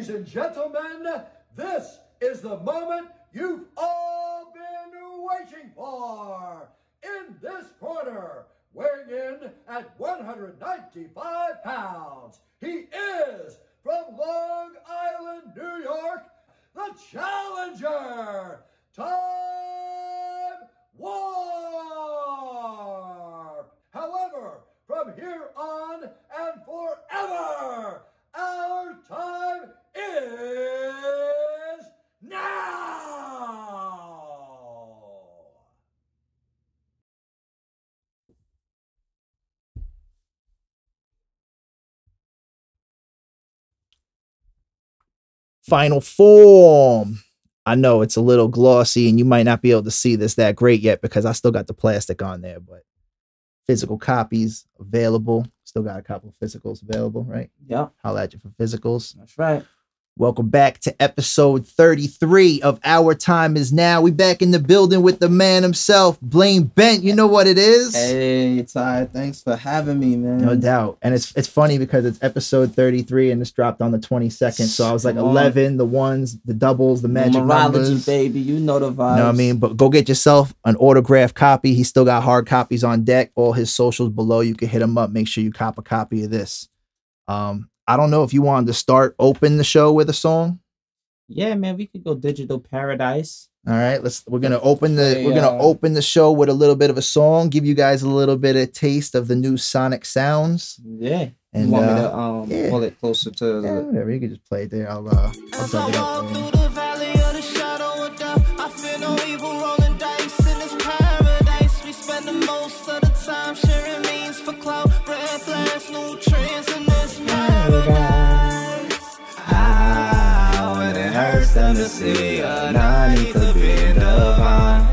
Ladies and gentlemen, this is the moment you've all been waiting for. In this corner, weighing in at 195 pounds, he is from Long Island, New York, the challenger, Time War. However, from here on and forever, our time is now. Final form. I know it's a little glossy and you might not be able to see this that great yet because I still got the plastic on there, but physical copies available. Still got a couple of physicals available, right? Yeah. Holla at you for physicals. that's right. Welcome back to episode 33 of Our Time Is Now. We back in the building with the man himself, Blane Bent. You know what it is? Hey, Ty, thanks for having me, man. No doubt. And it's it's funny because it's episode 33 and this dropped on the 22nd. So I was like Come on. 11, the ones, the doubles, the magic Numerology, numbers. baby. You know the vibes. You know what I mean? But go get yourself an autographed copy. He's still got hard copies on deck. All his socials below. You can hit him up. Make sure you cop a copy of this. Um, I don't know if you wanted to start open the show with a song. Yeah, man, we could go digital paradise. All right, let's. We're gonna open the. Hey, we're gonna uh, open the show with a little bit of a song. Give you guys a little bit of taste of the new Sonic sounds. Yeah. And you want me uh, to um yeah. pull it closer to yeah, the whatever. You can just play it there. I'll uh, I'll As it up. See a need to be divine.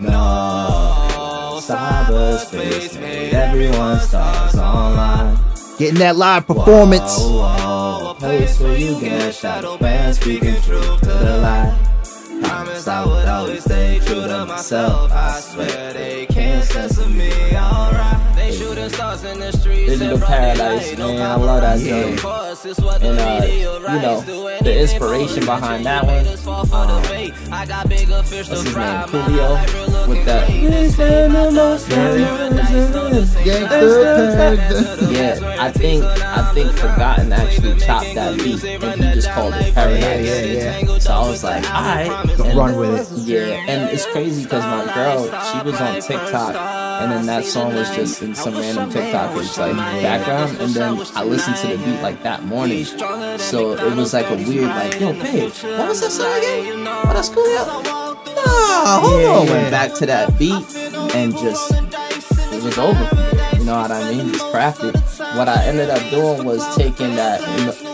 No, cyberspace made everyone stars online. Getting that live performance. Whoa, whoa, a place where you get shadow banned, speaking truth to the light. Promise I would always stay true to myself. I swear they can't censor me, alright. They shooting stars in the streets. Digital and broad Paradise, daylight. No man. I love that paparazzi, joint. of course, it's what the And, uh, media you writes. know, Do the anything inspiration for behind attention. that You one, haters fall for the um, bait. I got bigger fish to what's his fry. name? My Coolio life real looking with that. great. They spend the most time in paradise. Yeah, I think I think Forgotten actually chopped that beat and he just called it Paradise. Yeah, yeah, So I was like, alright. And- run with it. Yeah, and it's crazy because my girl, she was on TikTok, and then that song was just in some random TikTok TikTokers like background, and then I listened to the beat like that morning, so it was like a weird like, yo, babe, what was that song again? Oh, that's cool. Yeah. Nah, hold Yeah, on. yeah. Went back to that beat and just it was over for me. You know what I mean? Just crafted. What I ended up doing was taking that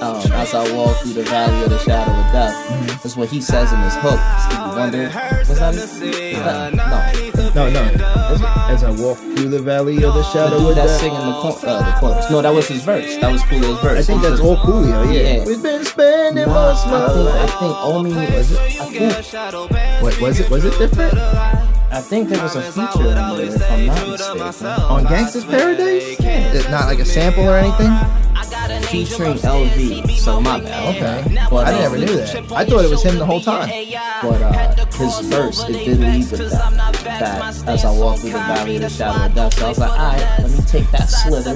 um, as I walk through the valley of the shadow of death. Mm-hmm. That's what he says in his hook. Stevie Wonder. Was that, was that no? No, no. As, as I walk through the valley of the The shadow dude of that's singing the, cor- uh, the chorus. No, that was his verse. That was Coolio's verse. I think that's all Coolio. Yeah. Yeah. We've been spending Nah, most I think, I think Omi was it. I think What was it? Was it different I think there was a feature in there, if I'm not mistaken. on Gangsta's Paradise? It's not like a sample or anything. Featuring LV. So my bad. Okay, But, I never knew that. I thought it was him the whole time. But uh, his verse, it didn't leave with that. That as I walk through the valley of the shadow of death. So I was like, alright, let me take that slither.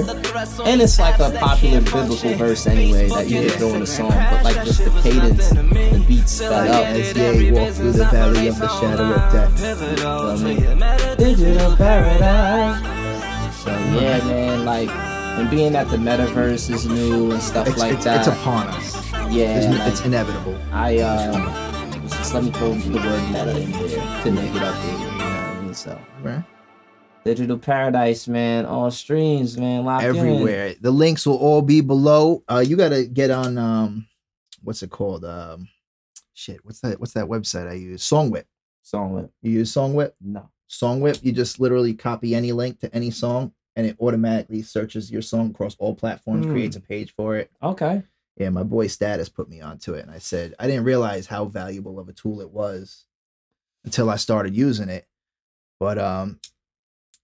And it's like a popular biblical verse anyway that you could throw in a song. But like just the cadence, the beats sped up. As Ye walk through the valley of the shadow of death. You know I mean? Digital paradise. So yeah, man, like and being that the metaverse is new and stuff It's, like it's, that. it's upon us. yeah, It's, like, it's inevitable. I uh, just let me throw the word meta in there to make it updated. You know what I mean? So Right? digital paradise, man, all streams, man, locked in. Everywhere. The links will all be below. Uh, you gotta get on um, what's it called? Um, shit. What's that? What's that website I use? Songwhip. Song with You use Songwhip. no. Songwhip. You just literally copy any link to any song, and it automatically searches your song across all platforms, Hmm. creates a page for it. Okay. Yeah, my boy Status put me onto it, and I said I didn't realize how valuable of a tool it was until I started using it. But um,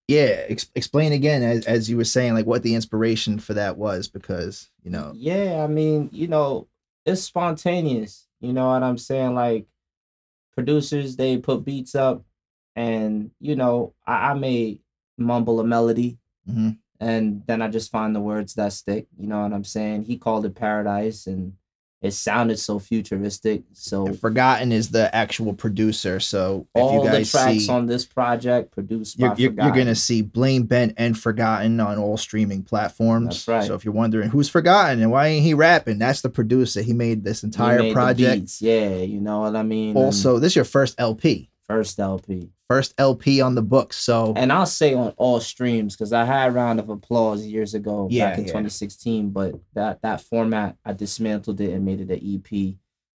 yeah, ex- explain again as as you were saying, like what the inspiration for that was, because you know, Yeah, I mean, you know, it's spontaneous. You know what I'm saying? Like producers, they put beats up, and you know, I, I may mumble a melody, Mhm. And then I just find the words that stick. You know what I'm saying? He called it paradise, and it sounded so futuristic. So And Forgotten is the actual producer. So if all you the guys tracks see, on this project produced you're, by you're, you're gonna see Blane Bent and Forgotten on all streaming platforms. That's right. So if you're wondering who's Forgotten and why ain't he rapping, that's the producer. He made this entire made project. Yeah, you know what I mean. And Also, this is your first LP, first LP. First LP on the books. So and I'll say on all streams because I had a round of applause years ago Yeah, back in yeah. 2016, but that that format I dismantled it and made it an EP,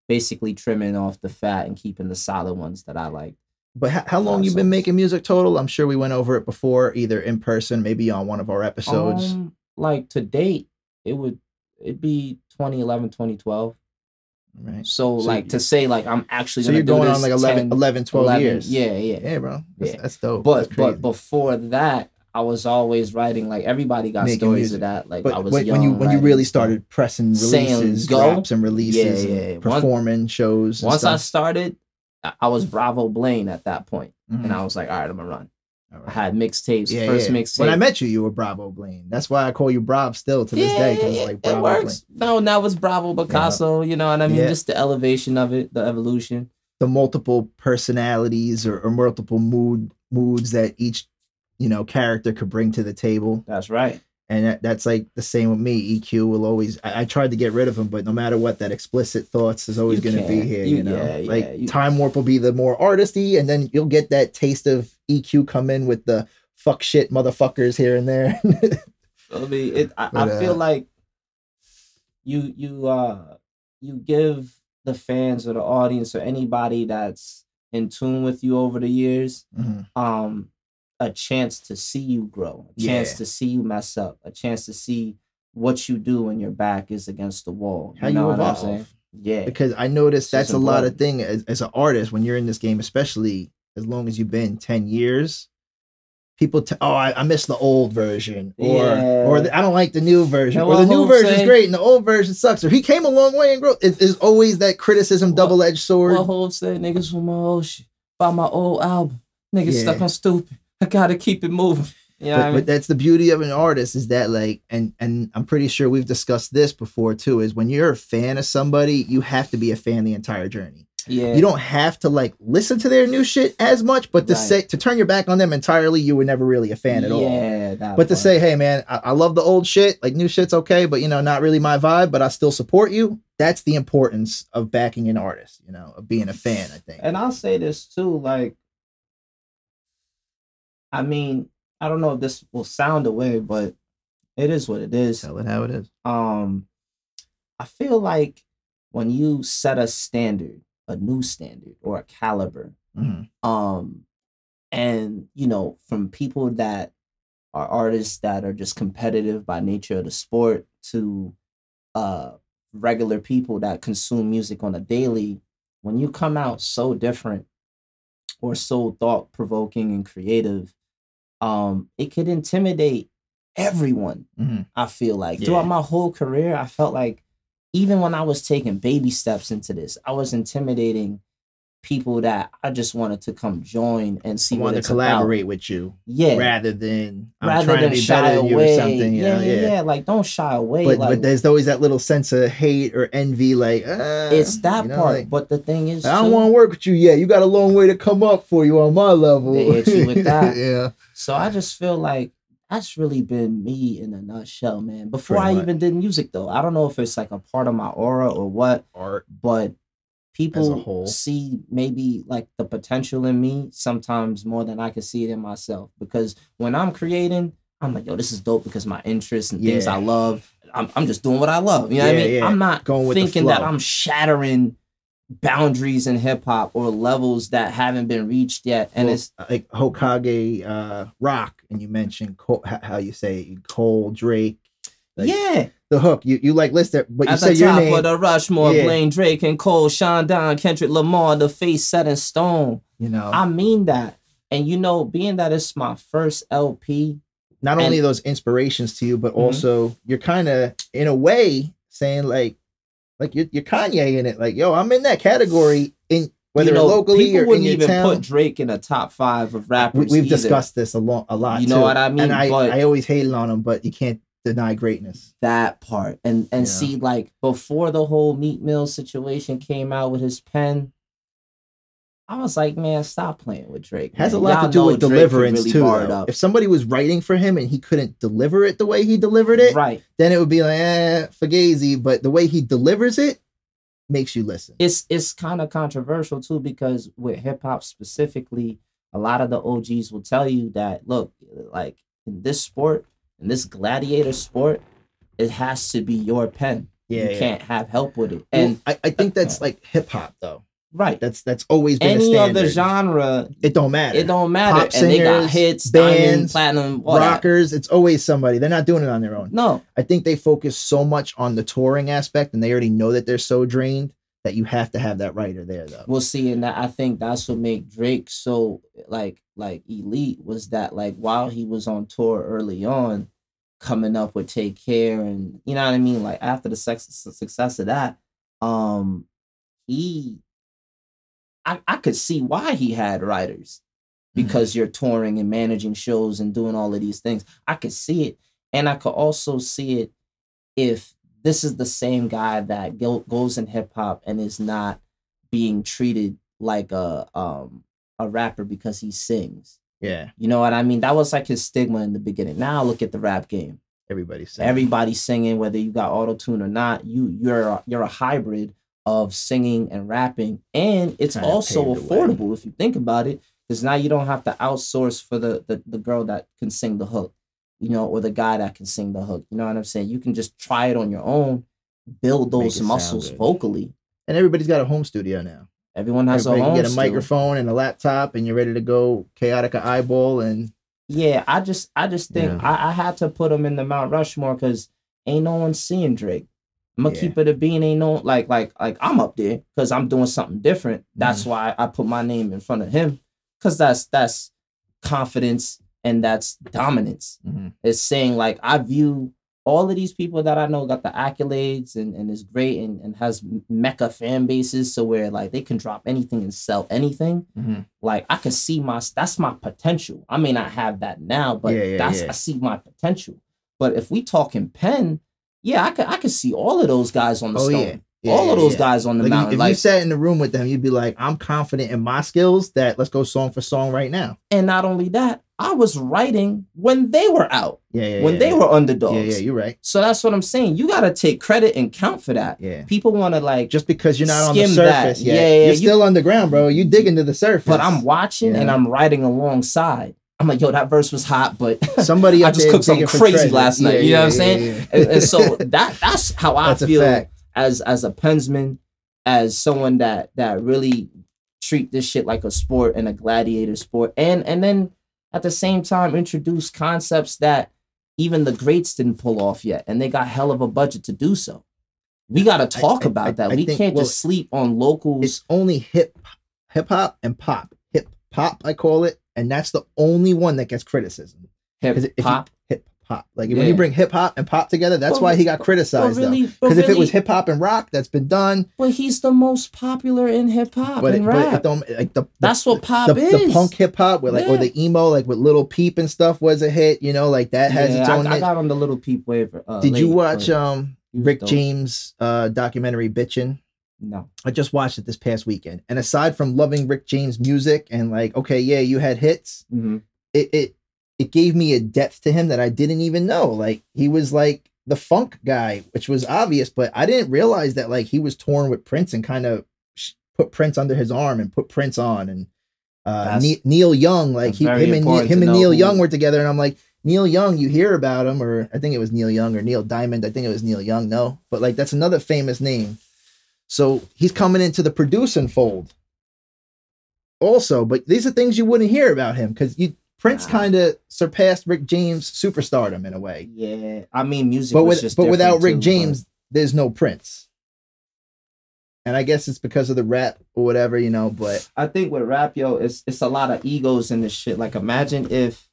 basically trimming off the fat and keeping the solid ones that I like. But how, how long you been making music total? I'm sure we went over it before, either in person, maybe on one of our episodes. Um, like to date, it would it'd be 2011, 2012. Right. So, So like you- to say like I'm actually So you're going on like 11, 10, 11 12 11 years. Yeah, yeah. Yeah, bro. That's, Yeah. that's dope. But That's but before that, I was always writing. Like everybody got Making stories music. of that. Like But I was when, young, when you when you really started pressing releases, drops and releases, Yeah, and yeah. Once- performing shows. and Once I started, I- was Bravo Blane at that point, Mhm. and I was like, all right, I'm gonna run. All I had mixtapes. Yeah, first yeah. mixtape. When I met you, you were Bravo Blane. That's why I call you Bravo still to this day. Because Yeah, like it Bravo works. No, now it's Bravo Picasso. You know what I mean? Yeah. Just the elevation of it, the evolution. the multiple personalities or, or multiple mood moods that each you know character could bring to the table That's right. and that, that's like the same with me eq will always I, I tried to get rid of him but no matter what that explicit thoughts is always going to be here You- you, know yeah, yeah, like you- time warp will be the more artisty and then you'll get that taste of eq come in with the fuck shit motherfuckers here and there I mean, it. I, But, I feel uh, like you you uh you give the fans or the audience or anybody that's in tune with you over the years Mhm. um a chance to see you grow, a chance Yeah. to see you mess up, a chance to see what you do when your back is against the wall. how you, know what I'm evolve saying? Yeah. because i noticed It's that's a lot of important. thing as, as an artist when you're in this game especially as long as you've been 10 years people t- oh I, I miss the old version or Yeah. or the, i don't like the new version And or the new version is great and the old version sucks or he came a long way and growth it is always that criticism double-edged sword What Hov said, niggas from my old shit, by my old album. Niggas Yeah. stuck on stupid. I gotta keep it moving. yeah, but, I mean? but that's the beauty of an artist is that like and and i'm pretty sure we've discussed this before too is when you're a fan of somebody you have to be a fan the entire journey yeah. you don't have to like listen to their new shit as much but to Right. say to turn your back on them entirely you were never really a fan at all Yeah, but to say hey man I, I love the old shit like new shit's okay but you know not really my vibe but i still support you that's the importance of backing an artist you know of being a fan i think And I'll say this too, like, I mean, I don't know if this will sound away, but it is what it is. tell it how it is Um, I feel like when you set a standard, a new standard or a caliber, Mhm. um, and you know, from people that are artists that are just competitive by nature of the sport to uh regular people that consume music on a daily, when you come out so different or so thought provoking and creative, um, it could intimidate everyone. Mhm. I feel like Yeah. throughout my whole career, I felt like even when I was taking baby steps into this, I was intimidating people that I just wanted to come join and see want to it's about. collaborate with you Yeah, rather than I'm rather trying than to be shy better than you away. or something you yeah, know? yeah, yeah, Like don't shy away. But, like but there's always that little sense of hate or envy, like uh, it's that you know, part. like, but the thing is, I don't want to work with you yet. You got a long way to come up for you on my level. They hit you with that. yeah. So I just feel like that's really been me in a nutshell, man. Before Pretty I much. even did music, though, I don't know if it's like a part of my aura or what, Art. but people see maybe like the potential in me sometimes more than I can see it in myself. Because when I'm creating, I'm like, yo, this is dope because my interests and things I love. I'm, I'm just doing what I love. You know what I mean? yeah. I'm not Going with thinking that. I'm shattering boundaries in hip hop or levels that haven't been reached yet. And Well, it's like Hokage uh, Rock, and you mentioned Cole, how you say Cole Drake. Like, yeah. The hook. You you like list it, but you At said the top name. of the Rushmore, Yeah. Blane Drake and Cole, Sean Don, Kendrick Lamar, the face set in stone. you know, I mean that. And you know, being that it's my first LP, not and- only those inspirations to you, but Mhm. also you're kind of in a way saying like like you're, you're Kanye in it. Like, yo, I'm in that category in whether you know, locally people or in wouldn't your even town. put Drake in a top five of we, rappers. we've either. discussed this a lot, a lot. You know too. what I mean? And I, But- I always hated on him, but you can't deny greatness. that part and and Yeah. see like before the whole Meek Mill situation came out with his pen i was like man stop playing with drake has a lot Y'all to do with Drake deliverance really too. bar it though. up. If somebody was writing for him and he couldn't deliver it the way he delivered it, right then it would be like, eh, Fugazi. But the way he delivers it makes you listen. it's it's kind of controversial too because with hip-hop specifically a lot of the og's will tell you that look like in this sport in this gladiator sport it has to be your pen Yeah, you yeah. can't have help with it Well, and I, I think that's like hip hop though. Right That's that's always been a any other genre It don't matter. It don't matter. Pop and they got singers, hits, bands, diamond, platinum, all that. Rockers, it's always somebody. They're not doing it on their own. No, I think they focus so much on the touring aspect, and they already know that they're so drained that you have to have that writer there, though. we'll see. And that I think that's what made Drake so like like elite was that like while he was on tour early on, coming up with Take Care and you know what I mean. Like after the sex, success of that, um, he, I I could see why he had writers because you're touring and managing shows and doing all of these things. I could see it, and I could also see it if this is the same guy that goes in hip hop and is not being treated like a um a rapper because he sings. yeah, You know what I mean? That was like his stigma in the beginning. Now look at the rap game. everybody's saying. Everybody's singing, whether you got auto tune or not. You you're a, you're a hybrid of singing and rapping, and it's Kinda also paved the way. affordable if you think about it. Because now you don't have to outsource for the, the the girl that can sing the hook, you know, or the guy that can sing the hook. You know what I'm saying? You can just try it on your own, build those muscles vocally. and everybody's got a home studio now. Everyone has Everybody a home get a studio. microphone and a laptop, and you're ready to go. Chaotic eyeball, and Yeah, I just I just think Yeah. I, I had to put him in the Mount Rushmore because ain't no one seeing Drake. I'm gonna Yeah. keep it a bean. Ain't no like like like I'm up there because I'm doing something different. That's Mm-hmm. why I put my name in front of him because that's that's confidence and that's dominance. Mhm. It's saying like I view all of these people that I know got the accolades and, and is great and, and has mecca fan bases so where like they can drop anything and sell anything Mhm. like I can see my that's my potential. I may not have that now, but Yeah, yeah, that's. I see my potential. But if we talking pen, yeah, I could I could see all of those guys on the oh stone. yeah, Yeah, all of those yeah. guys on the Like, mountain. if Like you sat in the room with them, you'd be like, "I'm confident in my skills. That let's go song for song right now." and not only that, I was writing when they were out, Yeah, yeah. when they were underdogs. Yeah, yeah, you're right. So that's what I'm saying. You gotta take credit and count for that. Yeah. People wanna like Just because you're not on the surface yet, Yeah, yeah, you're you- still underground, bro. You dig into the surface. but I'm watching and I'm writing alongside. I'm like, yo, that verse was hot, but somebody. I just cooked something crazy last night, Yeah, you know yeah, what I'm saying? yeah, and, and so that that's how I That's feel as as a pensman, as someone that that really treat this shit like a sport and a gladiator sport, and and then at the same time introduce concepts that even the greats didn't pull off yet, and they got hell of a budget to do so. We got to talk I- about I- that. I we think- can't well, just sleep on locals. It's only hip, hip hop and pop. Hip pop, I call it, and that's the only one that gets criticism. Hip hop. hip hop. Like Yeah. when you bring hip hop and pop together, that's But- why he got criticized really, though. Because if it was hip hop and rock, that's been done. but he's the most popular in hip hop it, and but it like the That's what pop the, is. the punk hip hop with like or the emo like with Lil Peep and stuff was a hit. You know, like that has Yeah, its own. I, I got on the lil peep wave. Uh, Did you watch um Rick dope. James uh documentary Bitchin'? No. I just watched it this past weekend. And aside from loving Rick James music and like, okay, yeah, you had hits, hmm it it it gave me a depth to him that I didn't even know. Like he was like the funk guy, which was obvious, but I didn't realize that like he was torn with Prince and kind of sh- put Prince under his arm and put Prince on and uh Ne- Neil Young like he him and him and Neil who- Young were together and I'm like Neil Young, you hear about him, or I think it was Neil Young or Neil Diamond. I think it was Neil Young, no, but like that's another famous name. So he's coming into the producing fold also, but these are things you wouldn't hear about him because you Prince Nah. kind of surpassed Rick James superstardom in a way. Yeah, I mean, music. But was with just but without Rick too, James, there's no Prince. And I guess it's because of the rap or whatever, you know, but but I think with rap, yo, it's it's a lot of egos in this shit. Like, imagine if,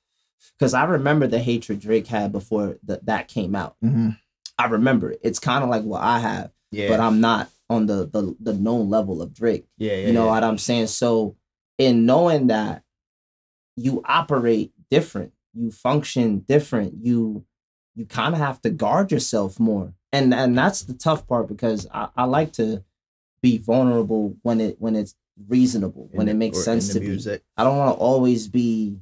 because I remember the hatred Drake had before th- that came out. mhm, I remember it. It's kind of like what I have. Yeah. but I'm not on the the the known level of Drake. yeah, yeah. You know yeah. what I'm saying? So in knowing that you operate different, you function different, you you kind of have to guard yourself more. And and that's the tough part because I, I like to be vulnerable when it when it's reasonable, In when the- it makes sense to be. music. I don't want to always be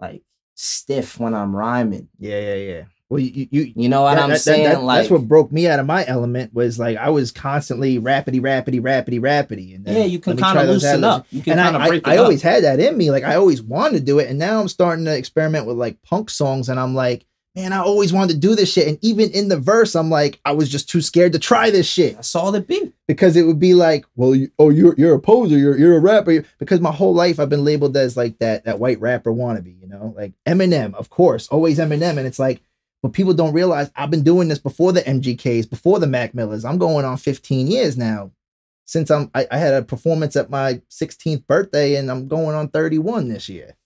like stiff when I'm rhyming. Yeah, yeah, yeah. Well, you, you, You know what that- I'm that- saying? that- like that's what broke me out of my element was like I was constantly rapidy, rapidy, rapidy, rapidy, and then yeah, you can kind of loosen up. You can And kind I, of break I, it I always had that in me. Like I always wanted to do it, and now I'm starting to experiment with like punk songs, and I'm like, man, I always wanted to do this shit. And even in the verse, I'm like, I was just too scared to try this shit I saw the beat because it would be like, well, you, oh, you're you're a poser, you're you're a rapper. Because my whole life I've been labeled as like that that white rapper wannabe, you know, like Eminem, of course, always Eminem, and it's like, but people don't realize I've been doing this before the MGKs, before the Mac Millers. I'm going on 15 years now. Since I'm, I, I had a performance at my 16th birthday, and I'm going on 31 this year.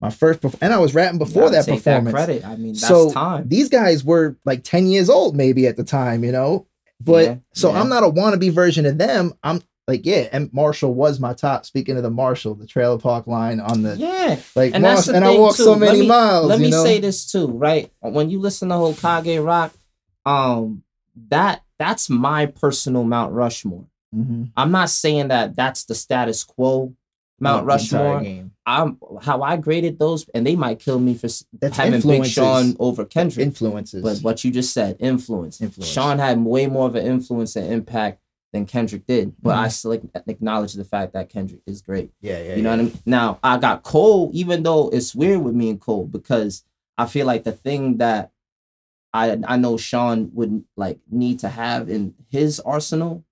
My first, perf- and I was rapping before Gotta that take performance. credit. I mean, that's so time. these guys were like 10 years old maybe at the time you know but Yeah, so yeah. i'm not a wannabe version of them i'm like yeah and marshall was my top speaking of the marshall the trailer park line on the yeah. like And the and i walked too. so Let many me- miles Let me know? say this too, right? When you listen to Hokage Rock, um, that that's my personal Mount Rushmore. Mhm. I'm not saying that that's the status quo Mount Rushmore. game. I'm how I graded those, and they might kill me for That's having Big. Sean over Kendrick. influences But what you just said, influence. Influence. Sean had way more of an influence and impact than Kendrick did. But Mhm. I still ac- acknowledge the fact that Kendrick is great. yeah yeah You know yeah. what I mean? Now I got Cole, even though it's weird with me and Cole, because I feel like the thing that I I know Sean would like need to have in his arsenal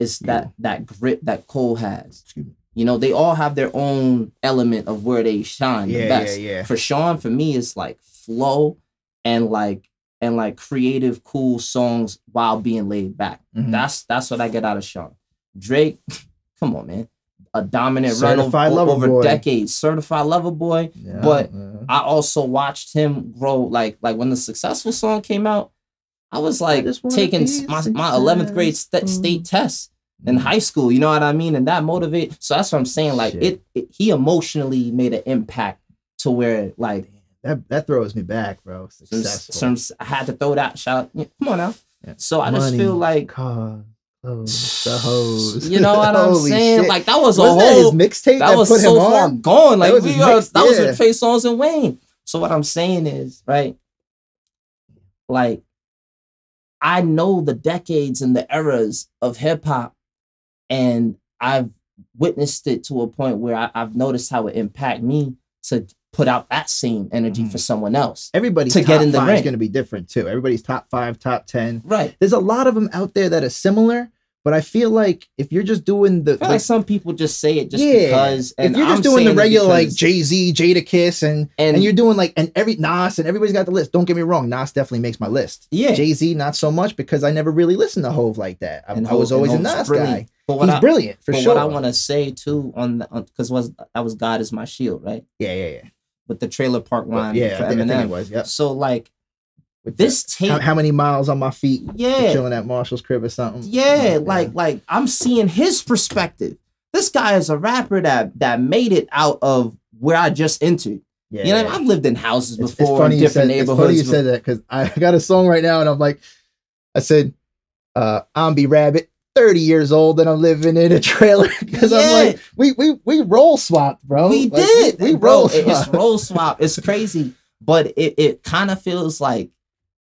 is that that grit that Cole has. Excuse me. You know, they all have their own element of where they shine the yeah best. yeah yeah For Sean, for me, it's like flow and like and like creative, cool songs while being laid back. Mhm. That's that's what I get out of Sean. Drake, come on, man. A dominant run over, Certified lover over boy. decades. Certified lover boy. Yeah, but- yeah. I also watched him grow like like when the successful song came out, I was like just wanna taking my, my 11th grade st- successful. state test in high school, you know what I mean? And that motivate. So that's what I'm saying. Like it, it he emotionally made an impact to where like that that throws me back bro successful some I had to throw that shout. yeah, Come on now. Yeah. So I just feel like car, clothes, the hose. you know what I'm saying? shit. Like that was a Wasn't that whole mixtape that that, was put so him far on? gone. Like was we are, mix- that was yeah. with Trey Songz and Wayne. So what I'm saying is, right? Like, I know the decades and the eras of hip hop, and I've witnessed it to a point where I, I've noticed how it impact me to put out that same energy for mm. someone else. Everybody's to top get in the five ring. is going to be different too. Everybody's top five, top ten. Right. There's a lot of them out there that are similar, but I feel like if you're just doing the, I feel like, like some people just say it just yeah, because. And if you're just I'm doing the regular like Jay Z, Jadakiss, and, and, and you're doing like and every Nas and everybody's got the list. Don't get me wrong, Nas definitely makes my list. yeah, Jay Z not so much because I never really listened to Hove like that. I, and I was always a Nas brilliant. guy. But what He's I, brilliant for but sure. what I want to say too on because was that was God is my shield, right? yeah, yeah, yeah. With the trailer park line yeah, for I think, Eminem. it was. Yeah. So like With this the- tape, how, how many miles on my feet? yeah, chilling at Marshall's crib or something. yeah, like like I'm seeing his perspective. This guy is a rapper that that made it out of where I just entered. yeah, You know, I mean? I've lived in houses It's, it's before funny in different said, it's funny you said that because I got a song right now and I'm like, I said, uh, I'm be rabbit, 30 years old, and I'm living in a trailer because I'm Yeah. like, we we we roll swapped, bro. we Like, did. We, we roll it- it's roll swap. It's crazy, but it it kind of feels like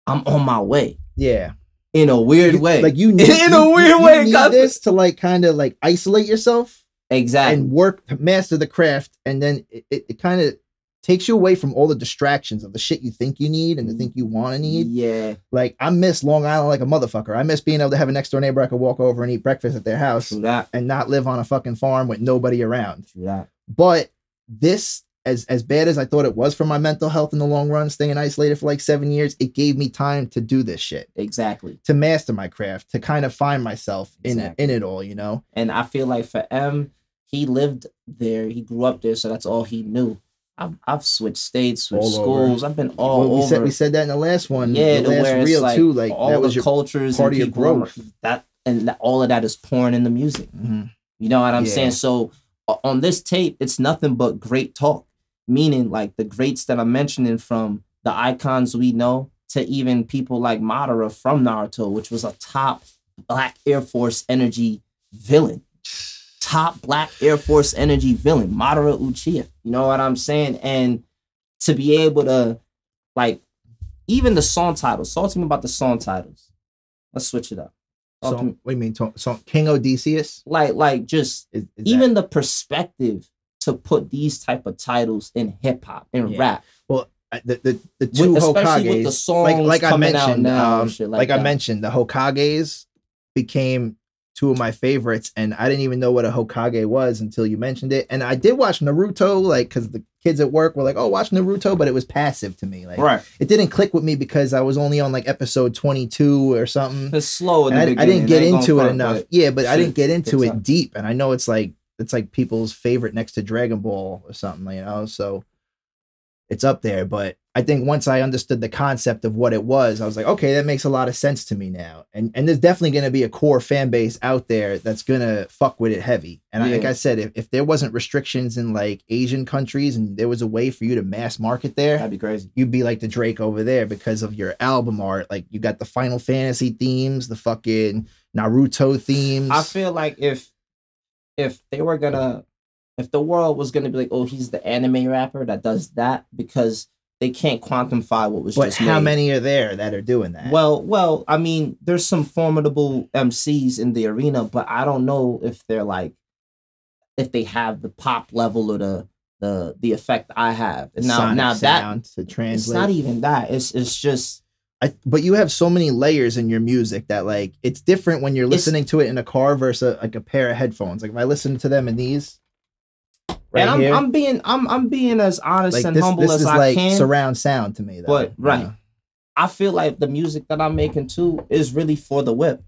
I'm on my way Yeah. in a weird You- way. Like you need In a weird you way, need God- this to like kind of like isolate yourself exactly. and work master the craft, and then it, it, it kind of takes you away from all the distractions of the shit you think you need and the mm. think you want to need. Yeah, Like I miss Long Island like a motherfucker. I miss being able to have a next door neighbor I could walk over and eat breakfast at their house that. and not live on a fucking farm with nobody around. That. But this, as as bad as I thought it was for my mental health in the long run, staying isolated for like seven years, it gave me time to do this shit, Exactly. to master my craft, to kind of find myself in it, in it all. You know? And I feel like for M, he lived there. He grew up there, so that's all he knew. I've, I've switched states, switched All over. schools. I've been all Well, we over. said we said that in the last one, yeah, the to last where it's reel like too. Like all that the your cultures part and of your people. I'm- growth. That and that, all of that is pouring in the music. Mhm. You know what I'm Yeah. saying? So on this tape, it's nothing but great talk. Meaning like the greats that I'm mentioning from the icons we know to even people like Madara from Naruto, which was a top Black Air Force energy villain. Top Black Air Force energy villain, Madara Uchiha. You know what I'm saying? And to be able to like even the song titles. Talk to me about the song titles. Let's switch it up. Talk So, to me- what do you mean? So, so King Odysseus? like like just Is, is even the perspective to put these type of titles in hip hop and Yeah. rap, that, uh, the the the two With- especially with the songs like like I mentioned, now and um, shit like, like I mentioned, the Hokages became two of my favorites, and I didn't even know what a Hokage was until you mentioned it. And I did watch Naruto, like because the kids at work were like, "Oh, watch Naruto," but it was passive to me. Like, right? it didn't click with me because I was only on like episode twenty two or something. It's slow in And the I, I didn't get into it enough. but Yeah, but I didn't get into it up. deep. And I know it's like it's like people's favorite next to Dragon Ball or something, you know. So it's up there. But I think once I understood the concept of what it was, I was like, okay, that makes a lot of sense to me now. And and there's definitely gonna be a core fan base out there that's gonna fuck with it heavy. And I, like I said, if, if there wasn't restrictions in like Asian countries and there was a way for you to mass market there, That'd be crazy. you'd be like the Drake over there because of your album art. Like you got the Final Fantasy themes, the fucking Naruto themes. I feel like if if they were gonna if the world was gonna be like, oh, he's the anime rapper that does that because they can't quantify what was but just how made. many are there that are doing that? Well, well, I mean, there's some formidable MCs in the arena, but I don't know if they're like if they have the pop level or the the the effect I have. The Now, sonic now that to it's not even that. It's it's just I, but you have so many layers in your music that like it's different when you're listening to it in a car versus a, like a pair of headphones. Like if I listen to them in these, right and I'm here, I'm being I'm I'm being as honest like and this, humble this as is I like can. surround sound to me. Though, But, you right. know? I feel like the music that I'm making too is really for the whip.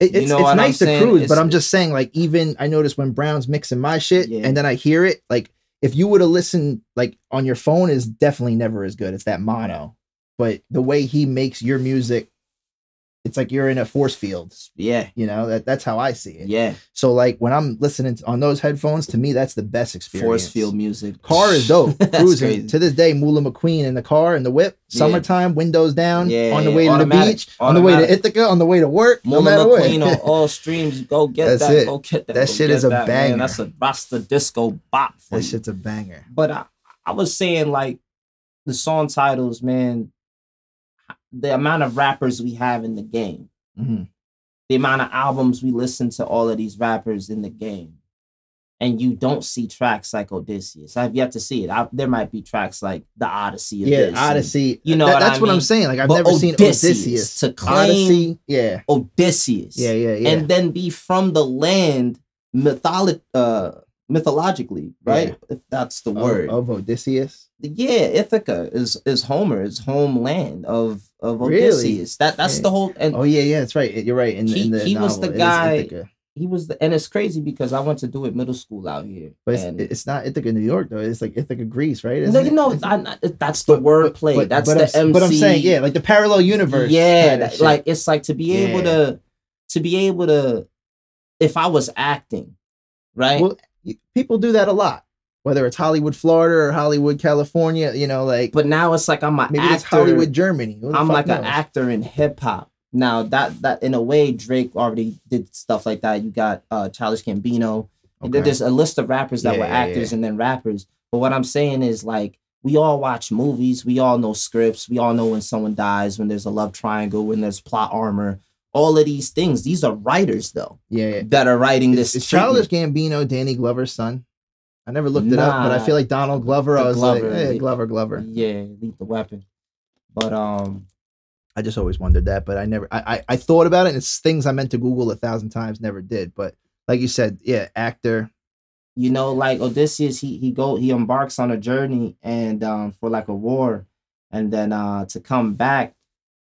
It, You it's know it's nice to cruise, but I'm just saying, like, even I notice when Brown's mixing my shit Yeah. and then I hear it, like, if you would have listened, like, on your phone is definitely never as good. It's that mono. But the way he makes your music, it's like you're in a force field. Yeah, You know, that that's how I see it. yeah. So, like, when I'm listening to, on those headphones, to me, that's the best experience. Force field music. Car is dope. Cruising crazy. to this day, Mula McQueen in the car and the whip, Yeah. summertime, windows down, Yeah, on the way to the automatic, beach, on the way to. Ithaca, on the way to work, no Mula matter McQueen on all streams. Go get That's that. it. Go get that. That go shit is a that, banger. Man. That's a Rasta disco bop for That you. shit's a banger. But I, I was saying like the song titles, man. The amount of rappers we have in the game, Mhm. the amount of albums we listen to all of these rappers in the game, and you don't see tracks like Odysseus. I've yet to see it. I, there might be tracks like the Odyssey. Of Yeah, this and Odyssey. you know what that's I what I'm saying. Like I've But never seen Odysseus, Odysseus. to claim- Odyssey. Yeah. Odysseus. Yeah, yeah, yeah. and then be from the land mytholo- uh, mythologically, right? Yeah. If that's the Of- word. of, Odysseus. yeah, Ithaca is is Homer, is homeland of of Really? Odysseus. That that's Yeah. the whole and Oh yeah, yeah, that's right. You're right. In, He- in the he was the guy- he was the and it's crazy because I went to do it middle school out here. but it's, it's not Ithaca, New York though. It's like Ithaca, Greece, right? no, Isn't you know, Isn't- I, I- that's the wordplay. That's but the I'm, MC. But I'm saying, yeah, like the parallel universe. yeah that- like it's like to be able to to be able to if i was acting right Well, people do that a lot. Whether it's Hollywood, Florida, or Hollywood, California, you know, like but now it's like i'm an maybe actor. It's Hollywood, Germany. I'm like an actor in hip-hop. Now that that in a way drake already did stuff like that. You got uh childish gambino. Okay. there's a list of rappers that Yeah, were yeah, actors and then rappers. But what i'm saying is like we all watch movies. We all know scripts. We all know when someone dies when there's a love triangle when there's plot armor. All of these things. These are writers though Yeah, yeah. that are writing this Is, is. Childish Gambino Danny Glover's son? I never looked it up, but I feel like Donald Glover. I was Glover, like, yeah. Glover, Glover. Yeah, lethal weapon. But um, I just always wondered that, but I never. I, I I thought about it. and It's things I meant to Google a thousand times, never did. But like you said, yeah, actor. you know, like Odysseus, he he go he embarks on a journey and um for like a war, and then uh to come back,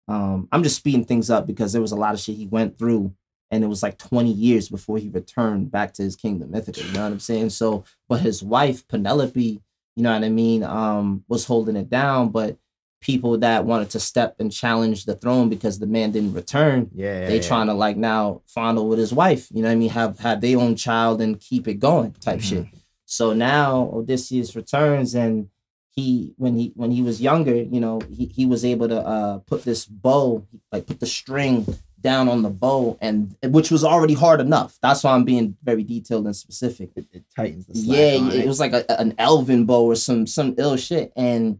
um I'm just speeding things up because there was a lot of shit he went through, and it was like 20 years before he returned back to his kingdom. You know what I'm saying? So, but his wife Penelope, you know what I mean, um, was holding it down, but people that wanted to step and challenge the throne because the man didn't return. Yeah, they yeah. trying to like now fondle with his wife. You know what I mean? Have have their own child and keep it going type Mhm. shit. So now Odysseus returns and he when he when he was younger, you know, he, he was able to uh put this bow, like put the string down on the bow and which was already hard enough. That's why I'm being very detailed and specific. It, it tightens the slack Yeah, it was like a, an elven bow or some some ill shit. And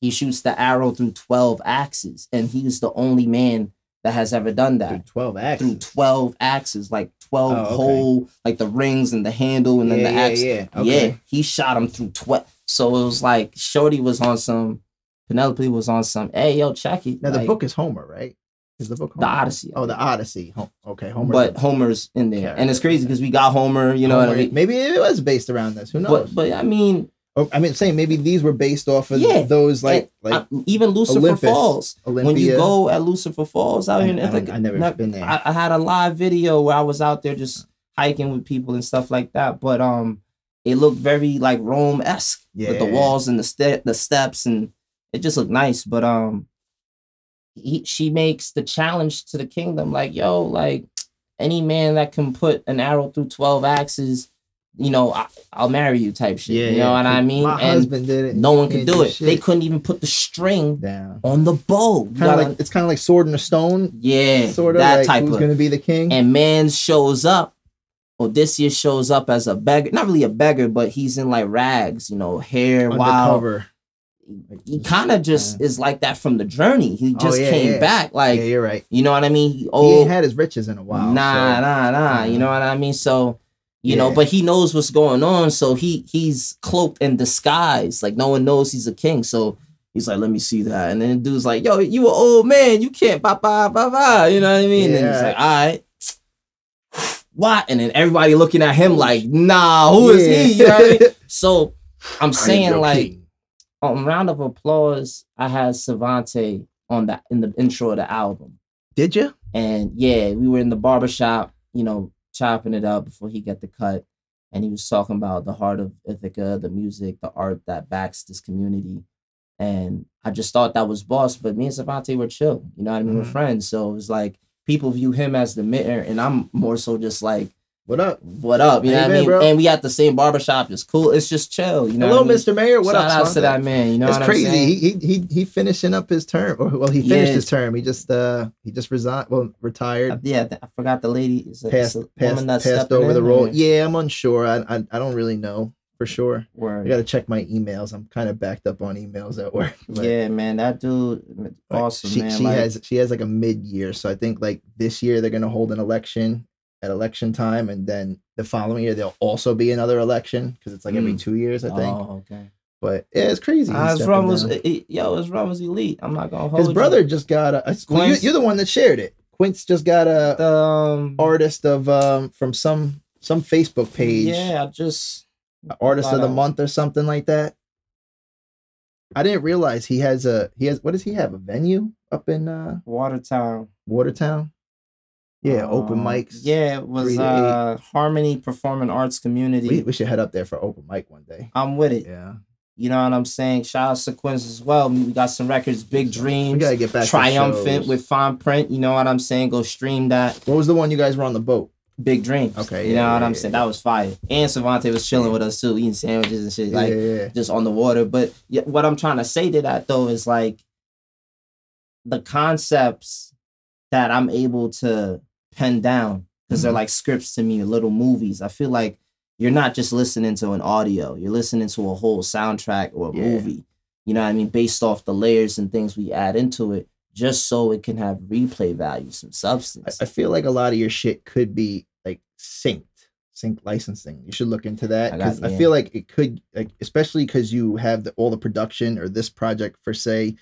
he shoots the arrow through 12 axes. And he's the only man that has ever done that Through twelve through axes. 12 axes, like 12 Oh, okay. whole, like the rings and the handle and then the yeah, axe. yeah. Yeah, Okay. he shot him through 12. So it was like Shorty was on some, Penelope was on some, hey, yo, check it. Now the book is Homer, right? Is the book The Odyssey. Oh, the. Odyssey. Okay, Homer. But Homer's in there. And it's crazy because we got Homer, you know what I mean? Maybe it was based around this. Who knows? But, but I mean, Or, I mean, saying maybe these were based off of Yeah, those like like uh, even Lucifer Olympus, Falls. Olympia. When you go at Lucifer Falls out I- here in I Ithaca, I never now, been there. I, I had a live video where I was out there just hiking with people and stuff like that. But um, it looked very like Rome esque with the walls and the ste- the steps, and it just looked nice. But um, he, she makes the challenge to the kingdom like, yo, like any man that can put an arrow through twelve axes, you know, I, I'll marry you type shit. yeah, you know what I mean? My and husband did it. no one could do it. They couldn't even put the string down. on the bow. Kind gotta- like it's kind of like sword in a stone, yeah, sort of that like type who's of. going to be the king. And man shows up. Odysseus shows up as a beggar, not really a beggar, but he's in like rags, you know, hair, wild. He kind of just is like that from the journey. He Oh, just yeah, came yeah. back, like yeah, you're right. you know what I mean. He, he oh, ain't had his riches in a while. nah, so- nah, nah. You Mhm. know what I mean. So you know, but he knows what's going on. So he he's cloaked in disguise, like no one knows he's a king. So he's like, let me see that. And then the dude's like, yo, you an old man, you can't ba ba ba ba. You know what I mean? And he's Yeah. like, all right. What? And then everybody looking at him like, nah, who is he? You know what I mean? So I'm saying like king. Um, round of applause. I had Svante on that in the intro of the album. did you? And yeah, we were in the barbershop, you know, chopping it up before he got the cut. And he was talking about the heart of Ithaca, the music, the art that backs this community. And I just thought that was boss, but me and Svante were chill. You know what I mean? We're Mhm. friends. So it was like people view him as the mitter, and I'm more so just like, What up? what up? You know what I mean? bro. And we at the same barbershop. It's cool. It's just chill. You know Hello, I mean? Mr. Mayor. What Shout up? out to that man. You know It's what I'm crazy. He, he he he finishing up his term. Or, well, he finished Yeah. his term. He just uh he just resigned. Well, retired. Uh, yeah, I forgot the lady. Is it, passed is a passed, passed stepping over the role. or- Yeah, I'm unsure. I, I I don't really know for sure. I got to check my emails. I'm kind of backed up on emails at work. but- yeah, man, that dude, awesome, she, man. She like, has she has like a mid year, so I think like this year they're gonna hold an election at election time, and then the following year there'll also be another election because it's like every Mm. two years, I think. Oh, okay. But yeah, it's crazy. He's his run was, eh, yo, his run was elite. I'm not gonna hold His you. brother just got a. well, you, you're the one that shared it. Quince just got a the um, artist of um from some some Facebook page. Yeah, just artist of the Wow. month or something like that. I didn't realize he has a he has what does he have a venue up in uh Watertown. Watertown? Yeah, open Um, mics. Yeah, it was uh Harmony Performing Arts Community. we, we should head up there for open mic one day. I'm with it. Yeah, You know what I'm saying? Shout out to Quince as well. We got some records, Big Dreams. we gotta get back. Triumphant with fine print. You know what I'm saying? Go stream that. what was the one you guys were on the boat? Big Dreams. Okay, You yeah, know what yeah, I'm yeah, saying? That was fire. And Svante was chilling with us too, eating sandwiches and shit. Like just on the water. But yeah, what I'm trying to say to that though is like the concepts that I'm able to pen down because they're Mhm. like scripts to me, little movies. I feel like you're not just listening to an audio, you're listening to a whole soundtrack or a Yeah. movie. You know what I mean? Based off the layers and things we add into it, just so it can have replay value, some substance. I feel like a lot of your shit could be like synced, sync licensing. You should look into that I because I, yeah. feel like it could, like especially because you have the, all the production or this project for say,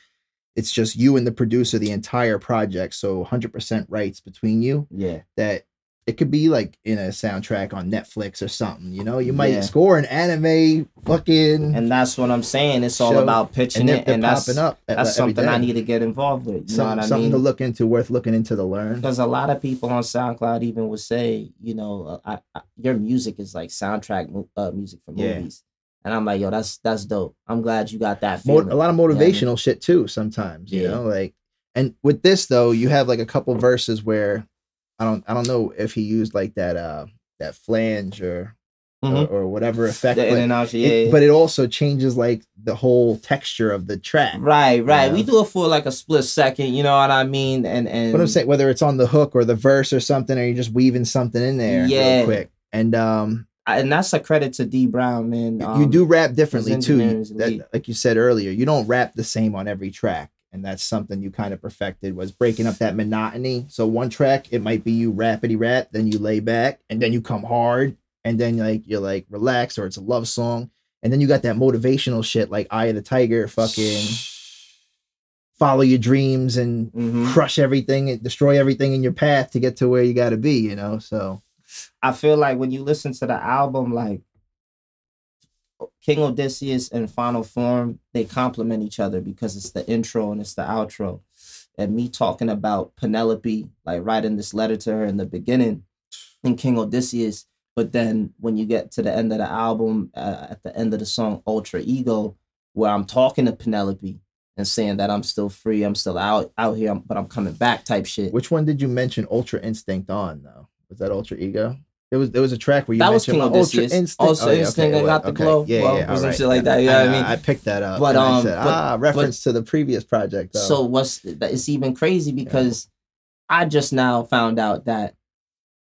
it's just you and the producer the entire project, so 100% rights between you. yeah. That it could be like in a soundtrack on Netflix or something. You know, you might Yeah. score an anime fucking And that's what I'm saying. It's all Show, about pitching and it, and that's popping up. at- that's something I need to get involved with. You Some- know what I something mean? to look into, worth looking into to learn. because a lot of people on SoundCloud even would say, you know, I, I, your music is like soundtrack uh, music for movies, And I'm like, yo, that's that's dope. I'm glad you got that feeling. a lot of You know motivational shit too sometimes you Yeah. know like and with this though you have like a couple verses where i don't i don't know if he used like that uh that flange or Mhm. or, or whatever effect The in but, and out, yeah. it, but it also changes like the whole texture of the track right, right. We do it for like a split second. You know what I mean? And and but i'm saying whether it's on the hook or the verse or something or you're just weaving something in there Yeah. real quick and um and that's a credit to D Brown, man. you- Um, you do rap differently too You- that, like you said earlier you don't rap the same on every track and that's something you kind of perfected was breaking up that monotony so one track it might be you rapidy rap then you lay back and then you come hard and then like you're like relax, or it's a love song and then you got that motivational shit like eye of the tiger fucking follow your dreams and Mhm. crush everything and destroy everything in your path to get to where you got to be you know so I feel like when you listen to the album, like King Odysseus and Final Form, they complement each other because it's the intro and it's the outro. And me talking about Penelope, like writing this letter to her in the beginning in King Odysseus, but then when you get to the end of the album, uh, at the end of the song Ultra Ego, where I'm talking to Penelope and saying that I'm still free, I'm still out out here, but I'm coming back type shit. which one did you mention ultra instinct on though was that ultra ego there was there was a track where you That was King ultra instinct. Also Oh, yeah, Instinct, I got the glow. Yeah, Well, yeah, or some alright, shit like yeah. that, you know I I, mean? I picked that up. But, um, said, but- ah, reference to the previous project. Though. So what's it's even crazy because I just now found out that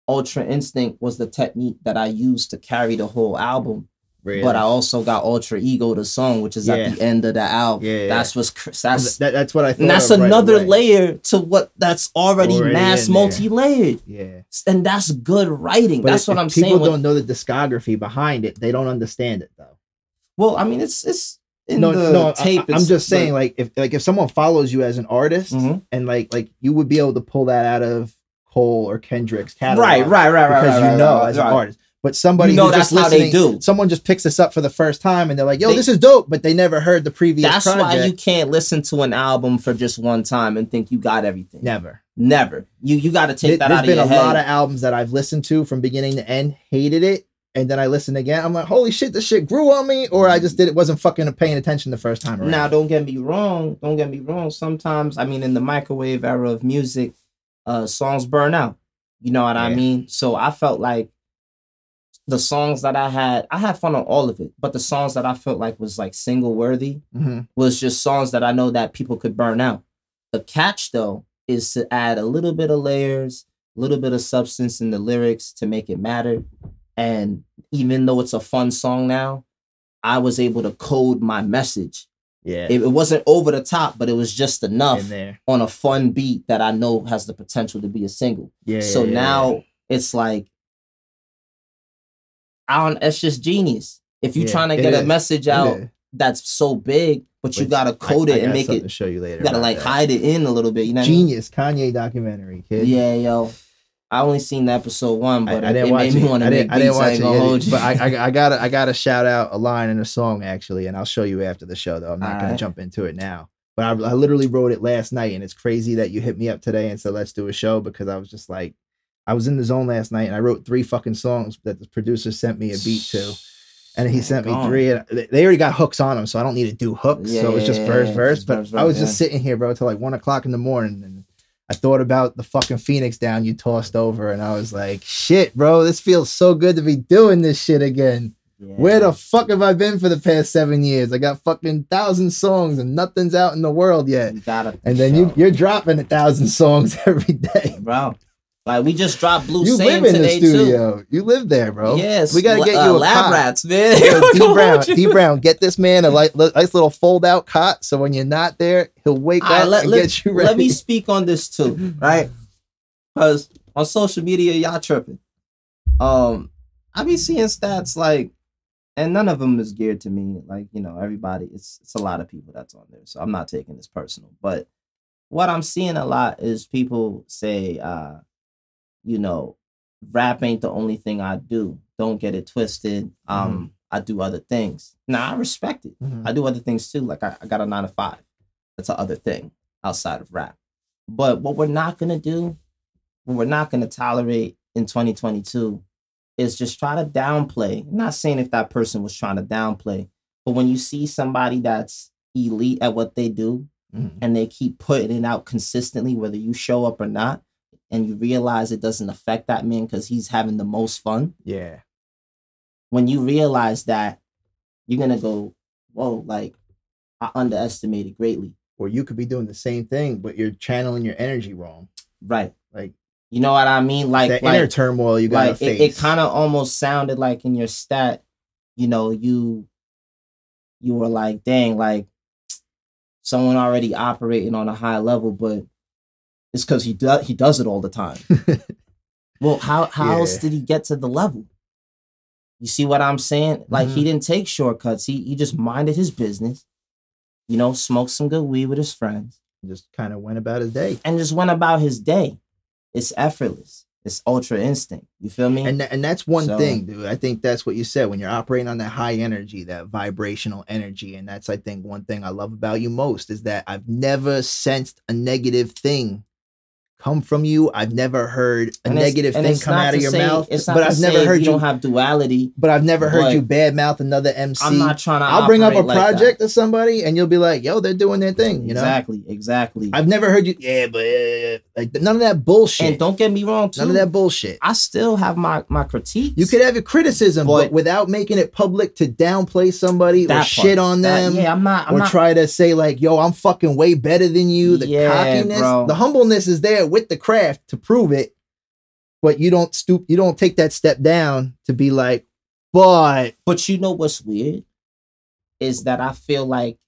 Ultra Instinct was the technique that I used to carry the whole album. Really? But I also got Ultra Ego, the song, which is Yeah. at the end of the album. Yeah, yeah. That's what's that's That- that's what I thought. and that's right another away. layer to what that's already, Already mass multi-layered. Yeah, And that's good writing. but that's if, what if I'm people saying. when- don't know the discography behind it. They don't understand it though. well, I mean, it's it's in no, the no, tape. I, am just saying, like, if like if someone follows you as an artist, Mhm. and like like you would be able to pull that out of Cole or Kendrick's catalog, right, right, right, right, because right, you know right, as right. an artist. But somebody You know that's how they do. someone just picks this up for the first time and they're like, "Yo, They- this is dope," but they never heard the previous That's project. why you can't listen to an album for just one time and think you got everything. never. Never. You you got to take that out of head. There's been a lot of albums that I've listened to from beginning to end, hated it, and then I listened again. I'm like, "Holy shit, this shit grew on me," or I just did it wasn't fucking paying attention the first time around. now, don't get me wrong. Don't get me wrong. Sometimes, I mean, in the microwave era of music, uh, songs burn out. You know what I mean? So I felt like the songs that I had, I had fun on all of it, but the songs that I felt like was like single worthy Mhm. was just songs that I know that people could burn out. The catch though is to add a little bit of layers, a little bit of substance in the lyrics to make it matter. And even though it's a fun song now, I was able to code my message. Yeah, It, it wasn't over the top, but it was just enough on a fun beat that I know has the potential to be a single. Yeah. so yeah, now yeah. it's like I don't it's just genius. If you're Yeah, trying to get a message out that's so big, but you gotta code I it and make it to show you later. you gotta like that. hide it in a little bit. You know, what I mean? Genius Kanye documentary, kid. Yeah, yo. I only seen the episode one, but I it, didn't it watch made it. me want to I make didn't, I didn't beats. I watch ain't it yet, but I, I, I gotta, I gotta shout out a line in a song actually, and I'll show you after the show. Though I'm not gonna Alright. jump into it now. But I, I literally wrote it last night, and it's crazy that you hit me up today and said let's do a show because I was just like, I was in the zone last night, and I wrote three fucking songs that the producer sent me a beat to, and he sent me three, and they already got hooks on them, so I don't need to do hooks. Yeah, so was just yeah, verse, yeah, verse. But verse, I was just sitting here, bro, till like one o'clock in the morning, and I thought about the fucking Phoenix down you tossed over, and I was like, shit, bro, this feels so good to be doing this shit again. Where the fuck have I been for the past seven years? I got fucking thousand songs and nothing's out in the world yet. And then you you're dropping a thousand songs every day. bro. Like we just dropped Blue You live in the today too. studio. You live there, bro. Yes, we gotta get uh, you a lab cot. rats, man. Yo, D Brown, D Brown, get this man a light, li- nice little fold out cot, so when you're not there, he'll wake All right, up let, and let- get you ready. let me speak on this too, right? Because on social media, y'all tripping. Um, I be seeing stats like, and none of them is geared to me. Like you know, everybody, it's it's a lot of people that's on there, so I'm not taking this personal. But what I'm seeing a lot is people say, uh, you know, rap ain't the only thing I do. Don't get it twisted. Um, I do other things. Now I respect it. Mhm. I do other things too. Like I, I got a nine to five. That's a other thing outside of rap. But what we're not gonna do, what we're not gonna tolerate in 2022 is just try to downplay. I'm not saying if that person was trying to downplay, But when you see somebody that's elite at what they do Mhm. and they keep putting it out consistently, whether you show up or not, and you realize it doesn't affect that man because he's having the most fun, Yeah. when you realize that, you're gonna go, Whoa, like I underestimated greatly. Or you could be doing the same thing, but you're channeling your energy wrong. Right. Like You know what I mean? Like, that like inner turmoil you gotta like it, it kind of almost sounded like in your stat, you know, you you were like, dang, like someone already operating on a high level, but it's because he does he does it all the time. well, how how else did he get to the level? You see what I'm saying? Like he Mhm. didn't take shortcuts. He he just minded his business, you know, smoked some good weed with his friends, just kind of went about his day. and just went about his day. It's effortless. It's ultra instinct. You feel me? And and that's one So- thing, dude. I think that's what you said when you're operating on that high energy, that vibrational energy, and that's I think one thing I love about you most is that I've never sensed a negative thing come from you. I've never heard a negative thing come out of your say- mouth. It's not But I've never heard you don't have duality. but I've never heard you badmouth another MC. I'm not trying to. I'll bring up a like that. project to somebody, and you'll be like, "Yo, they're doing their thing," you know. exactly, exactly. I've never heard you. Yeah, but like none of that bullshit. and don't get me wrong, too. none of that bullshit. I still have my my critiques. You could have your criticism, but, But- without making it public to downplay somebody or That shit part. on That- them, yeah, I'm not. I'm or not. try to say like, "Yo, I'm fucking way better than you." The Yeah, cockiness, bro. the humbleness is there with the craft to prove it, but you don't stoop. You don't take that step down to be like, "But but you know what's weird is that I feel like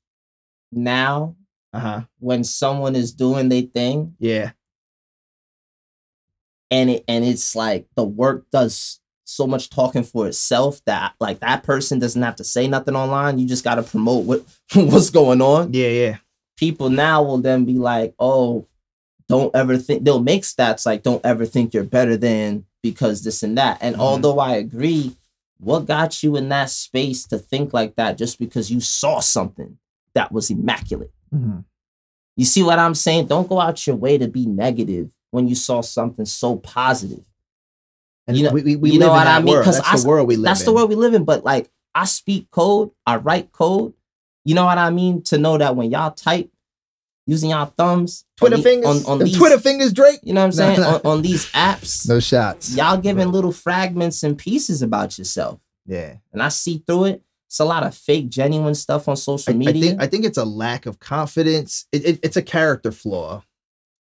now uh huh, when someone is doing their thing yeah, and it and it's like the work does so much talking for itself that like that person doesn't have to say nothing online. You just got to promote what what's going on. yeah, yeah, people now will then be like, oh, don't ever think they'll make stats like don't ever think you're better than because this and that. And Mhm. although I agree, what got you in that space to think like that just because you saw something that was immaculate? Mhm. You see what I'm saying? Don't go out your way to be negative when you saw something so positive. And You know- we, we, you know what I mean? world. 'Cause That's I the world we live That's in. the world we live in. But like I speak code, I write code. You know what I mean? To know that when y'all type using y'all thumbs, on Twitter the- fingers, on, on these, Twitter fingers, Drake. you know what I'm saying? no. On, on these apps, No shots. y'all giving little fragments and pieces about yourself. Yeah. And I see through it. It's a lot of fake, genuine stuff on social I, I media. think I think it's a lack of confidence. It, it, it's a character flaw.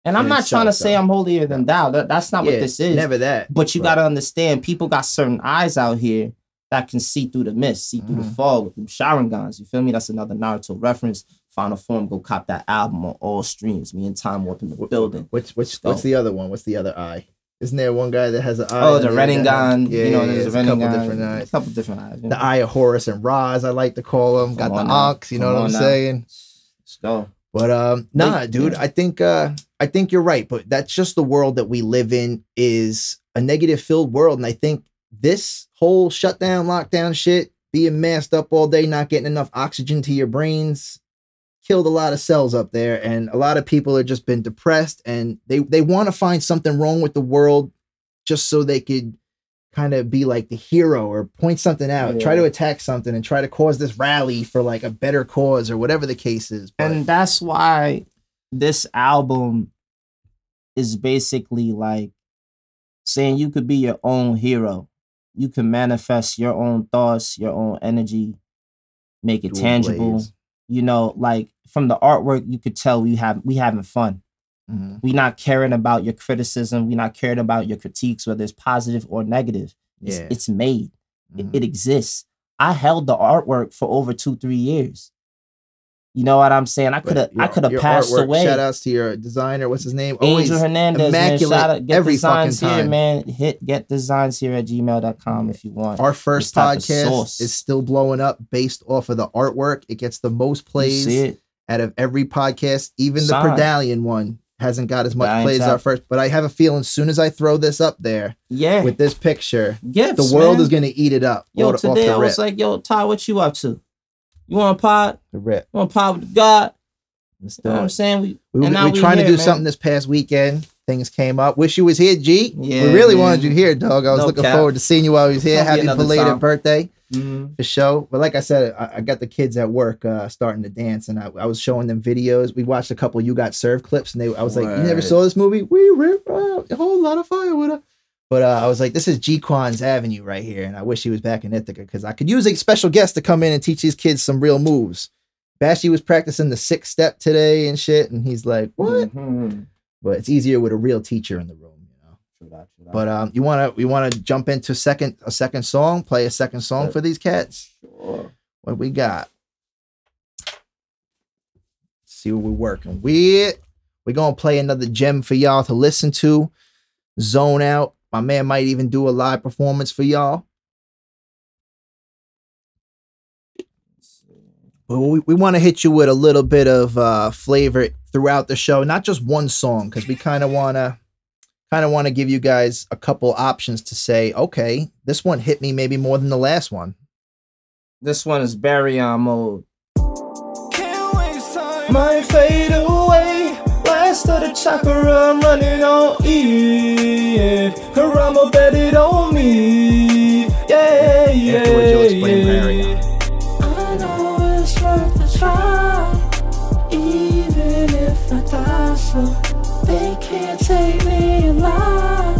and I'm not trying to say. I'm holier than thou. That, that's not Yeah, what this is. Never that. But you Right. got to understand, people got certain eyes out here that can see through the mist, see through the Mhm. fog with them Sharingans. You feel me? That's another Naruto reference. Final Form, go cop that album on all streams. Me and Time Warp in the Wh- building. Which which So- what's the other one? What's the other eye? Isn't there one guy that has an eye? Oh, the guy- Yeah, you know, yeah, there's a a couple different A eyes. couple different eyes. you The eye of Horus and Roz, I like to call them. Got Come the. Ankhs, you know what I'm now. saying? Let's go. But um, nah, dude, yeah. I think uh, I think you're right. But that's just the world that we live in is a negative filled world, and I think this whole shutdown, lockdown shit, being masked up all day, not getting enough oxygen to your brains, killed a lot of cells up there, and a lot of people have just been depressed, and they they want to find something wrong with the world, just so they could kind of be like the hero or point something out, try to attack something, and try to cause this rally for like a better cause or whatever the case is. But- And that's why this album is basically like saying you could be your own hero. You can manifest your own thoughts, your own energy, make it Dual tangible. You know, like from the artwork, you could tell we have we having fun. Mhm. We not caring about your criticism. We not caring about your critiques, whether it's positive or negative. It's, Yeah. it's made. It, Mhm. it exists. I held the artwork for over two, three years. You know what I'm saying? I could have, I could have passed artwork, away. Shout outs to your designer. What's his name? Angel Hernandez, man. Shout out, get every designs fucking here, time. man. Hit get designs here at gmail.com if you want. Our first podcast is still blowing up based off of the artwork. It gets the most plays see it? Out of every podcast. Even the. Predallion one hasn't got as much Medallion plays as our first. But I have a feeling as soon as I throw this up there Yeah. with this picture, Gifts, the world man. is going to eat it up. Yo, off- off today the I was like, yo, Ty, what you up to? You want a pod? the rip. You want a pod with God? Let's You know what I'm saying? We, We, and we, we trying to do man. something this past weekend. Things came up. Wish you was here, G. Yeah, we really man. wanted you here, dog. I was No looking cap. forward to seeing you while you was here. Happy belated time. birthday. For show. But like I said, I, I got the kids at work uh, starting to dance, and I, I was showing them videos. We watched a couple "You Got Served" clips, and they, I was like, "You never saw this movie? We rip a whole lot of fire with her." But uh, I was like, "This is G Quan's Avenue right here," and I wish he was back in Ithaca because I could use a special guest to come in and teach these kids some real moves. Bashy was practicing the six step today and shit, and he's like, "What?" Mhm. But it's easier with a real teacher in the room. True that, true that. But um, you wanna we wanna jump into second a second song, play a second song for these cats. Sure. What we got? See what we're working with. We're gonna play another gem for y'all to listen to. Zone out. My man might even do a live performance for y'all. But we, we want to hit you with a little bit of uh, flavor throughout the show, not just one song, because we kind of want to kind of want to give you guys a couple options to say, okay, this one hit me maybe more than the last one. This one is Barry uh, on mode. Can't waste time. Might fade away. Last of the chakra, I'm running on E. Kurama bet it on me. Yeah, yeah. Afterwards, you'll explain Barry. I know it's worth a try. Even if I die, so they can't take me alive.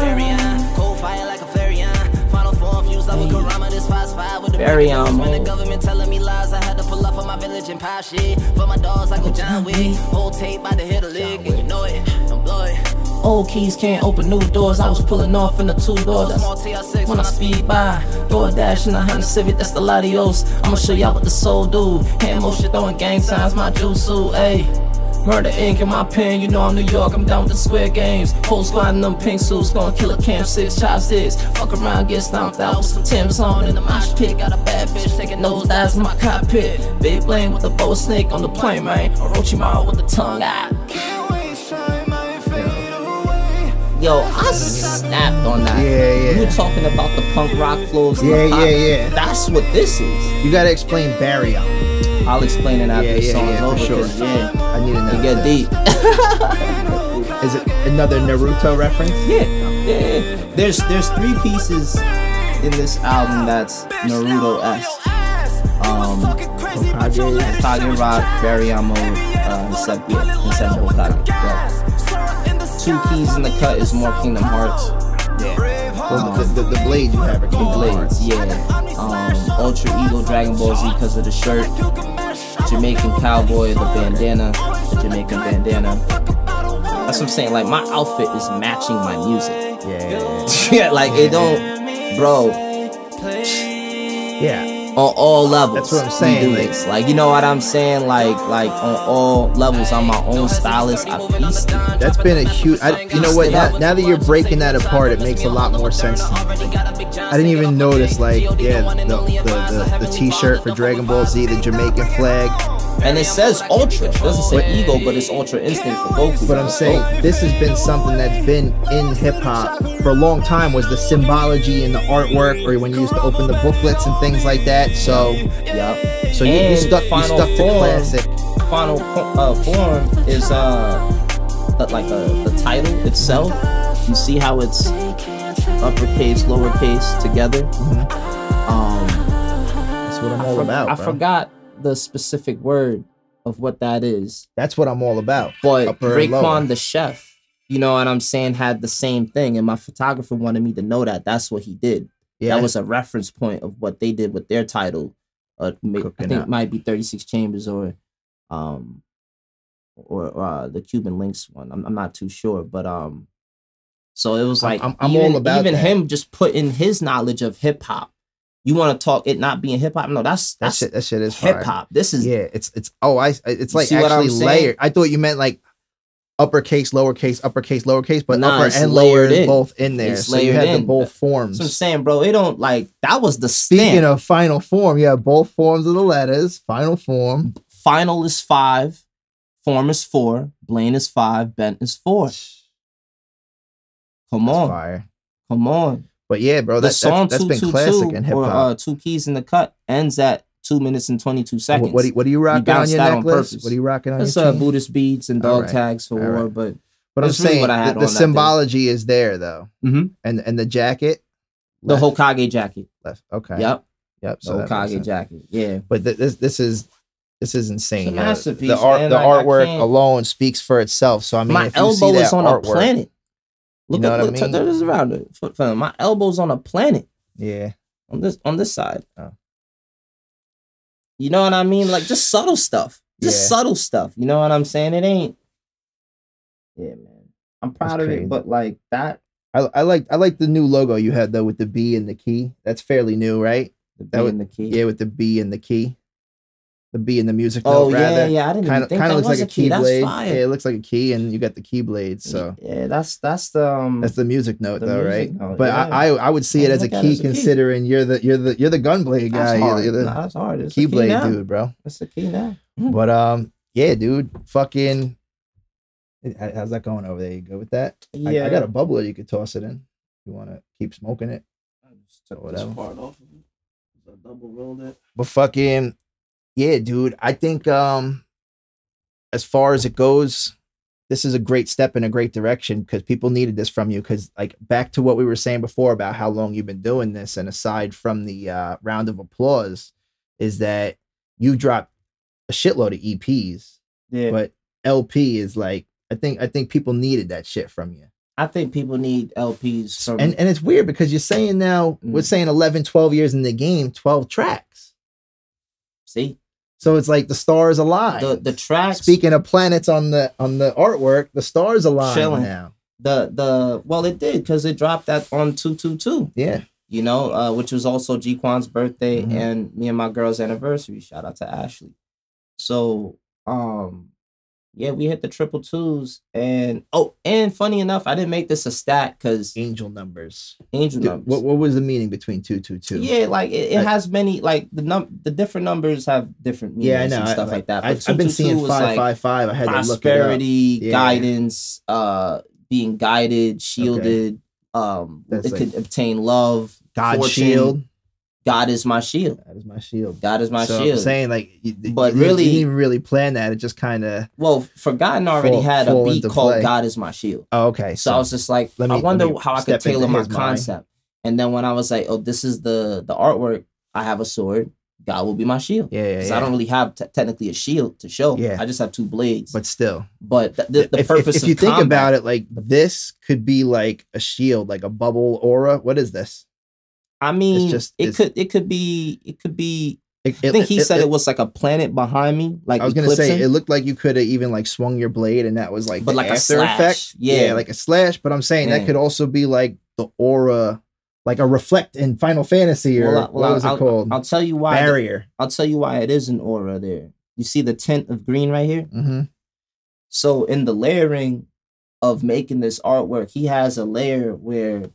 Variant, cold fire like a variant. Final form fused up with Kurama, this fast five with the Variant. Um, when the government telling me lies, I had to pull up for my village and pop shit. For my dogs, I go John Wick. Whole tape by the hit a lick, and you know it. Don't blow it. Old keys can't open new doors. I was pulling off in the two door. That's TR6 when I speed by. DoorDash in a Honda Civic, that's the Latios. I'ma show y'all what the soul do. Hand motion throwing gang signs, my jutsu, ayy. Murder ink in my pen, you know I'm New York, I'm down with the square games. Whole squad in them pink suits, gonna kill a camp six, chopsticks. Fuck around, get stomped out with some Tim's on in the mosh pit. Got a bad bitch taking nose dives in my cockpit. Big blame with the bow snake on the plane, man. Orochimaru with the tongue out. Can't waste time. Might fade away. Yo, I snapped on that. Yeah, yeah. You were talking about the punk rock flows. and Yeah, the pop. yeah, yeah. That's what this is. You got to explain Barry. out. I'll explain it after Yeah, the yeah, song's yeah, for over. Yeah, I need to know. it get deep. Is it another Naruto reference? Yeah, yeah. There's there's three pieces in this album that's Naruto esque. Um, Hokage, Hokage Rock, Barryamo, uh, Sepia, and Seven Hokage. Yeah. Two keys in the cut is more Kingdom Hearts. Well, the, the, the blade you have are The Kingdom blades, Hearts. yeah. Um, Ultra Ego Dragon Ball Z because of the shirt. Jamaican Cowboy, the bandana, the Jamaican bandana. That's what I'm saying. Like my outfit is matching my music. Yeah, yeah, yeah, like it don't, bro. yeah. On all levels, That's what I'm saying, this. Like you know what I'm saying? Like like on all levels, I'm my own stylist. I it. That's been a huge. I, you know what? Now, now that you're breaking that apart, it makes a lot more sense. To me. I didn't even notice, like, yeah, the, the, the, the T-shirt for Dragon Ball Z, the Jamaican flag. And it says Ultra. It doesn't say Ego, but it's Ultra Instinct for Goku. But I'm saying this has been something that's been in hip hop for a long time. Was the symbology in the artwork, or when you used to open the booklets and things like that. So, yeah. so you, you stuck, you stuck to Form- classic. Final uh, form is uh like uh, the title itself. You see how it's uppercase, lowercase together. Um, That's what I'm I, all for- about. I bro. forgot the specific word of what that is, That's what I'm all about. but. Raekwon the chef, you know what I'm saying, had the same thing, and my photographer wanted me to know that. That's what he did. Yeah, That was a reference point of what they did with their title. Uh, I think up. it might be 36 Chambers or um or uh, the Cuban Links one. I'm, I'm not too sure, but um so it was I'm- like I'm- I'm even, all about even that. him just putting his knowledge of hip hop. You want to talk it not being hip hop? No, that's that that's shit. That shit is hip hop. This is Yeah, it's it's oh I it's like see what I'm actually layered. I thought you meant like uppercase, lowercase, uppercase, lowercase, but Nah, upper and lower is in. both in there. It's so you had the both forms. what I'm saying, bro. It don't like that was the Speaking stamp. of final form, you have both forms of the letters. Final form. Final is five, form is four, Blane is five, Bent is four. Come That's on, fire. come on. But yeah, bro, the that, song that's, that's two been two classic two in hip hop. uh, two keys in the cut ends at two minutes and twenty two seconds. what, what, do you, what are you rocking on bounced your that on necklace? what are you rocking on your uh, chain? Buddhist beads and dog Alright, tags for war, but But I'm really saying what I had the, the day. symbology is there though, Mhm. and and the jacket. The left, Hokage jacket. left. Okay. Yep. Yep. So makes Hokage jacket. Yeah. But th- this this is this is insane. It's masterpiece, the art, man. the Like, artwork alone speaks for itself. So I mean, my if you see elbow that is on artwork, a planet. Look know at what I look, turn mean? this around. it. Foot. My elbow's on a planet Yeah. on this on this side. Oh. You know what I mean? Like just subtle stuff. Just Yeah. subtle stuff. You know what I'm saying? It ain't. Yeah, man. I'm proud of crazy. it, but like that. I I like I like the new logo you had though with the B and the key. That's fairly new, right? The That B would- and the key. Yeah, with the B and the key. The B in the music oh note yeah, rather. yeah. I didn't Kind even of think kind that looks was like a key. That's fire. Yeah, it looks like a key, and you got the keyblade. So yeah, that's that's the um. that's the music note, The though, music right? note, but yeah. I, I I would see it as a look at it key, as a key. considering you're the you're the you're the gunblade guy. hard. you're the Nah, that's hard. It's key keyblade now. dude, bro. That's the key now. But um, yeah, dude, fucking. How's that going over there? You good with that? I- Yeah. I, got a bubbler you could toss it in. If you want to keep smoking it. I just took this whatever. part off of it. I double rolled it. But fucking yeah, dude. I think um as far as it goes, this is a great step in a great direction because people needed this from you. Cause like back to what we were saying before about how long you've been doing this, and aside from the uh round of applause, is that you dropped a shitload of EPs, Yeah. but LP is like I think I think people needed that shit from you. I think people need LPs from And and it's weird because you're saying now we're Mm. saying 11, 12 years in the game, 12 tracks. see So it's like the stars align. the the tracks. Speaking of planets on the on the artwork, the stars align Chilling. now. the the well, it did because it dropped that on two two two. Yeah. You know, uh, which was also G Quan's birthday Mhm. and me and my girl's anniversary. Shout out to Ashley. So um, yeah, we hit the triple twos and oh, and funny enough, I didn't make this a stat because Angel numbers. angel Dude, numbers. what what was the meaning between two two two? Yeah, like it, it Like- has many like the num the different numbers have different meanings yeah, I know. and I- stuff like, that. I, But I've been 222 seeing was, five like, five five. I had to look it up. prosperity, Yeah. guidance, uh, being guided, shielded. Um, That's it like- could obtain love. God fortune. shield. God is my shield. That is my shield. God is my so shield. I'm saying like, you, But you, really- you didn't really plan that. It just kind of. well, Forgotten already Fall- had a beat called play. "God is my shield." Oh, okay. So, I was just like, me- I wonder how I could tailor my his mind. concept. And then when I was like, oh, this is the the artwork. I have a sword. God will be my shield. yeah, yeah, Because yeah. I don't really have te- technically a shield to show. Yeah. I just have two blades. but still, But the, the, the if, if- purpose if, of you think about it, like this could be like a shield, like a bubble aura. What is this? I mean, just- it it's- could it could be it could be. It, I think he said it, was like a planet behind me, like I was gonna say it looked like you could have even like swung your blade, and that was like But the like a slash, effect. yeah. like a slash. But I'm saying Yeah. that could also be like the aura, like a reflect in Final Fantasy or Well, I- well, what was I'll, it called? I'll tell you why. the- Barrier. I'll tell you why it is an aura there. You see the tint of green right here. hmm So in the layering of making this artwork, he has a layer where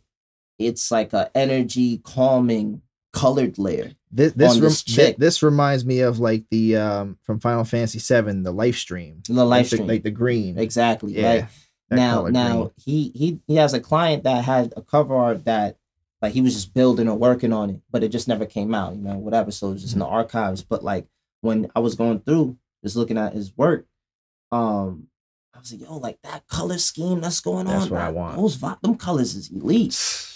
it's like a energy calming colored layer. This this, rem- this thi- this reminds me of like the um from Final Fantasy VII, the life stream, The like life the, stream. like the green. exactly. Yeah. That now now green. he he he has a client that had a cover art that like he was just building or working on it, but it just never came out, you know, whatever. So it was just in the Mm-hmm. archives. But like when I was going through, just looking at his work, um, I was like, yo, like that color scheme that's going That's on. what I that- want. Those them colors is elite.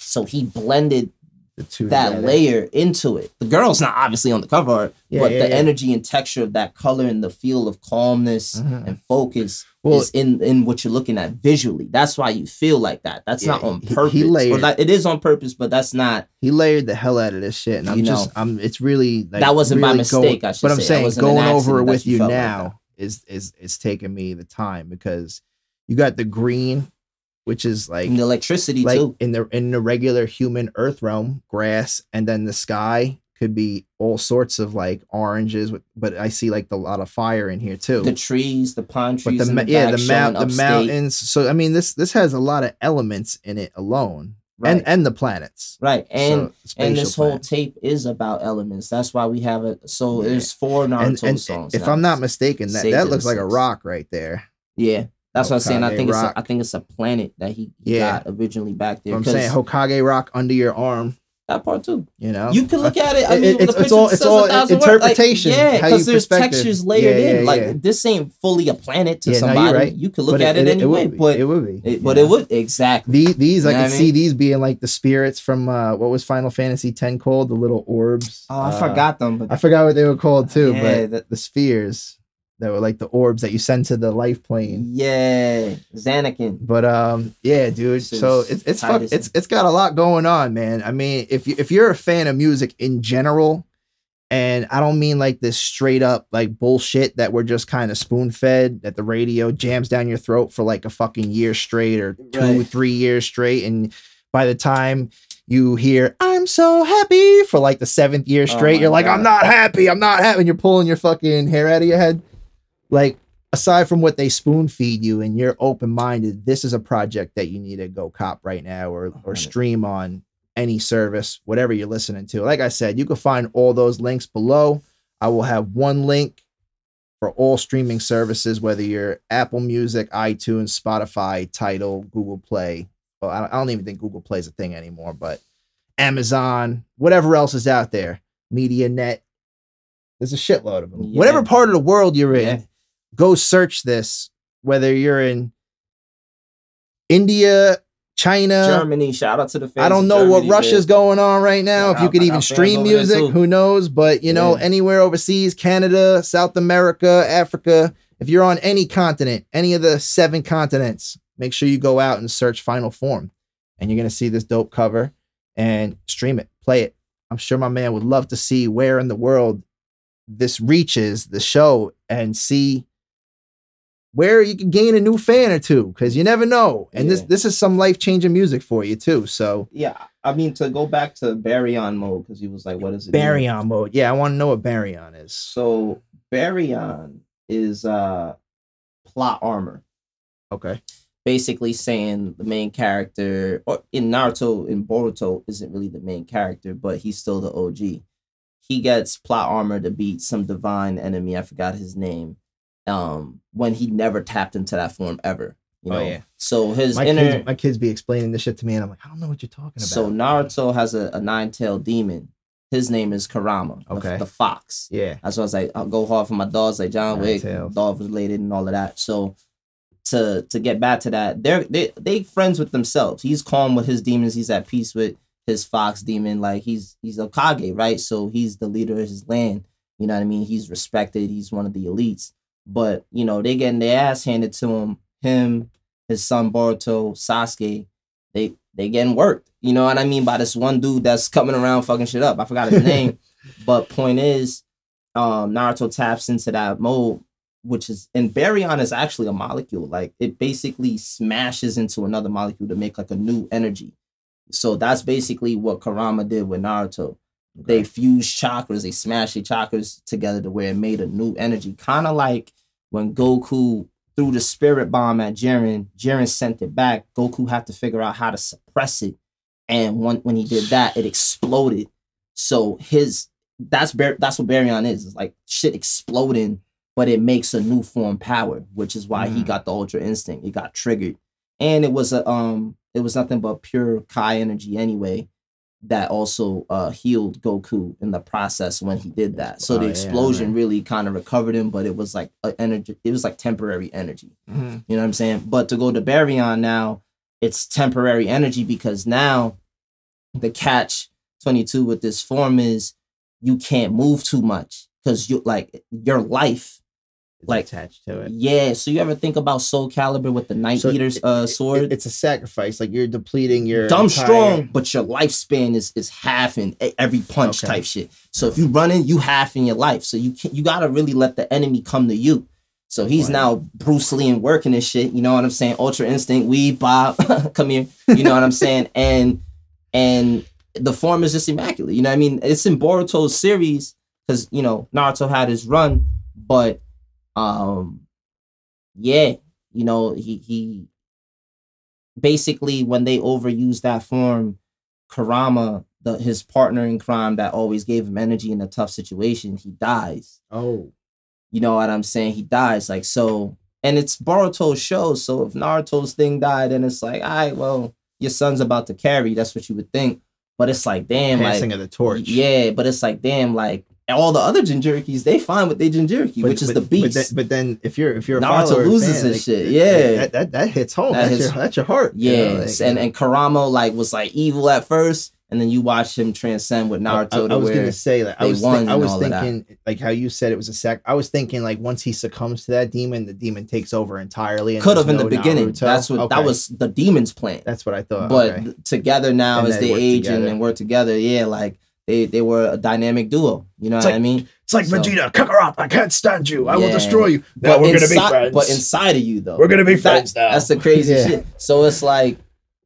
So he blended that together. layer into it. The girl's not obviously on the cover art, Yeah, but yeah, the yeah. energy and texture of that color and the feel of calmness Mhm. and focus Well- is in in what you're looking at visually. That's why you feel like that. That's not on he- he purpose. or layered- that, it is on purpose, but that's not. He layered the hell out of this shit, and I'm just, know. I'm. It's really like, That wasn't by really mistake, I should but I'm saying going over it with you felt like now is is is taking me the time because you got the green, which is like And electricity like too. in the in the regular human earth realm, grass, and then the sky could be all sorts of like oranges, but I see like a lot of fire in here too. The trees, the pine but trees, the in ma- the yeah, the mount, the upstate. mountains. So I mean, this this has a lot of elements in it alone, right? and and the planets. right, and So, and this spatial whole tape is about elements. That's why we have it. So Yeah. there's four Naruto and, and songs. if now. I'm not mistaken, that, that looks like a rock right there. yeah, that's what I'm saying. I Hokage think it's a. I think it's a planet that he, he Yeah. got originally back there. I'm saying Hokage rock under your arm. that part too. You know, You can look at it. I It- mean, it's- a it's picture all- it's all words, like, interpretation, yeah, because there's textures layered Yeah, in. yeah, like this ain't fully a planet to Yeah, no, somebody. right. You can look But at it, anyway, would but it would be. it, but it would exactly. The- these I can see these being like the spirits from uh what was Final Fantasy X called? The little orbs. oh, I Uh, forgot them. But I forgot what they were called too, but that- the spheres that were like the orbs that you send to the life plane. yeah, Zanarkand. But um, yeah, dude. This So it's it's fuck, it's it's got a lot going on, man. I mean, if you if you're a fan of music in general, and I don't mean like this straight up like bullshit that we're just kind of spoon fed that the radio jams down your throat for like a fucking year straight or two Right. three years straight, and by the time you hear "I'm so happy" for like the seventh year Oh straight, my you're like, God. "I'm not happy, I'm not happy," and you're pulling your fucking hair out of your head. Like aside from what they spoon feed you and you're open minded, this is a project that you need to go cop right now or or stream on any service, whatever you're listening to. Like I said, you can find all those links below. I will have one link for all streaming services, whether you're Apple Music, iTunes, Spotify, Tidal, Google Play. Well, I don't, even think Google Play is a thing anymore, but Amazon, whatever else is out there, MediaNet. There's a shitload of them. Yeah. Whatever part of the world you're in, Yeah. Go search this. Whether you're in India, China, Germany. Shout out to the fans. I don't know what Russia's man. going on right now. I if you could even stream music, who knows? But you know, Yeah. anywhere overseas, Canada, South America, Africa, if you're on any continent, any of the seven continents, make sure you go out and search Final Form, and you're gonna see this dope cover and stream it, play it. I'm sure my man would love to see where in the world this reaches the show and see where you can gain a new fan or two because you never know. And this Yeah. this is some life changing music for you too. So Yeah, I mean to go back to baryon mode because he was like, "What is it?" mean? baryon mode, yeah, I want to know what baryon is. So baryon is uh plot armor. Okay, basically saying the main character or in Naruto in Boruto isn't really the main character, but he's still the OG. He gets plot armor to beat some divine enemy, I forgot his name. Um when he never tapped into that form ever. You Oh, know. yeah. So his my inner kids, my kids be explaining this shit to me, and I'm like, I don't know what you're talking about. so Naruto has a, a nine-tailed demon. His name is Kurama, the- Okay. the, fox. yeah, That's why I was like, I'll go hard for my dogs, like John Wick, Nine-tails. dog related and all of that. So to to get back to that, they're they they friends with themselves. He's calm with his demons. He's at peace with his fox demon. Like he's he's a Kage, right? So he's the leader of his land. You know what I mean? He's respected. He's one of the elites. But you know they getting their ass handed to him. Him, his son Boruto, Sasuke, they they getting worked. You know what I mean by this one dude that's coming around fucking shit up. I forgot his name. But point is, um, Naruto taps into that mode, which is and baryon is actually a molecule. Like it basically smashes into another molecule to make like a new energy. So that's basically what Kurama did with Naruto. They fused chakras, they smashed the chakras together to where it made a new energy. Kind of like when Goku threw the spirit bomb at Jiren, Jiren sent it back. Goku had to figure out how to suppress it. And when, when he did that, it exploded. So his that's that's what Baryon is. It's like shit exploding, but it makes a new form power, which is why he Mm. got the Ultra Instinct. He got triggered, and it was a um, it was nothing but pure Kai energy anyway. That also uh healed Goku in the process when he did that. So Oh, the yeah, explosion right. really kind of recovered him, but it was like a energy. It was like temporary energy. Mhm. You know what I'm saying? But to go to Baryon now, it's temporary energy because now the catch 22 with this form is you can't move too much because you like your life. It's Like, attached to it. Yeah. So you ever think about Soul Calibur with the Night So Eater's it- uh, it- sword? it's a sacrifice. Like you're depleting your Dumb entire- strong, but your lifespan is is half in every punch Okay. type shit. So if you running, you half in your life. So you can you gotta really let the enemy come to you. So he's Right. now Bruce Lee and working this shit. You know what I'm saying? Ultra instinct, we Bob, come here. You know what I'm saying? And and the form is just immaculate. You know what I mean? It's in Boruto's series because you know Naruto had his run, but um, yeah, you know he he basically when they overuse that form, Kurama, the his partner in crime that always gave him energy in a tough situation, he dies. Oh, You know what I'm saying? He dies. Like so, and it's Boruto's show. So if Naruto's thing died, then it's like, all right, well, your son's about to carry. That's what you would think. But it's like, damn, Passing like of the torch. yeah, but it's like, damn, like all the other Jinchurikis, they fine with their Jinchuriki, But- which is but- the But beast. then, but then if you're if you're a Naruto follower, loses fan, this like, shit, yeah. that, that that hits home. That that's hits- your that's your heart. you know, yes, like, and and Kurama like was like evil at first, and then you watch him transcend with Naruto I, I to was gonna say like I was think, I was all of that. thinking like how you said it was a sac. I was thinking like once he succumbs to that demon, the demon takes over entirely. and could have in the beginning. Naruto. That's what that was the demon's plan. That's what I thought. but okay. together now And as they age and, together. and work together, yeah, like they they were a dynamic duo. You know It's what like- I mean? it's like so- Vegeta, Kakarot. I can't stand you. I will destroy you. Now But we're gonna be friends. But inside of you though, We're gonna be That- friends now. That's the crazy Yeah. shit. So it's like,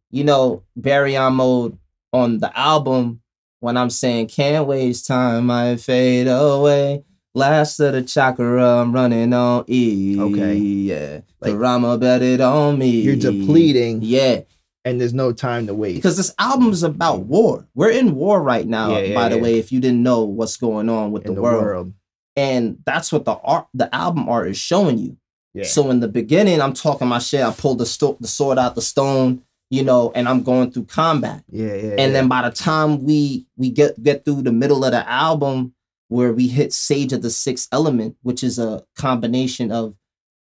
you know, Baryon mode on the album when I'm saying can't waste time, I fade away. Last of the chakra, I'm running on E. Okay. Yeah. Like- Kurama bet it on me. You're depleting, Yeah. And there's no time to waste. Because this album is about war. We're in war right now, Yeah, yeah, by the yeah. way, if you didn't know what's going on with in the, world. And that's what the art the album art is showing you. Yeah. So in the beginning, I'm talking my shit. I pulled the sto- the sword out the stone, you know, and I'm going through combat. yeah, yeah. And then by the time we we get get through the middle of the album, where we hit Sage of the Sixth Element, which is a combination of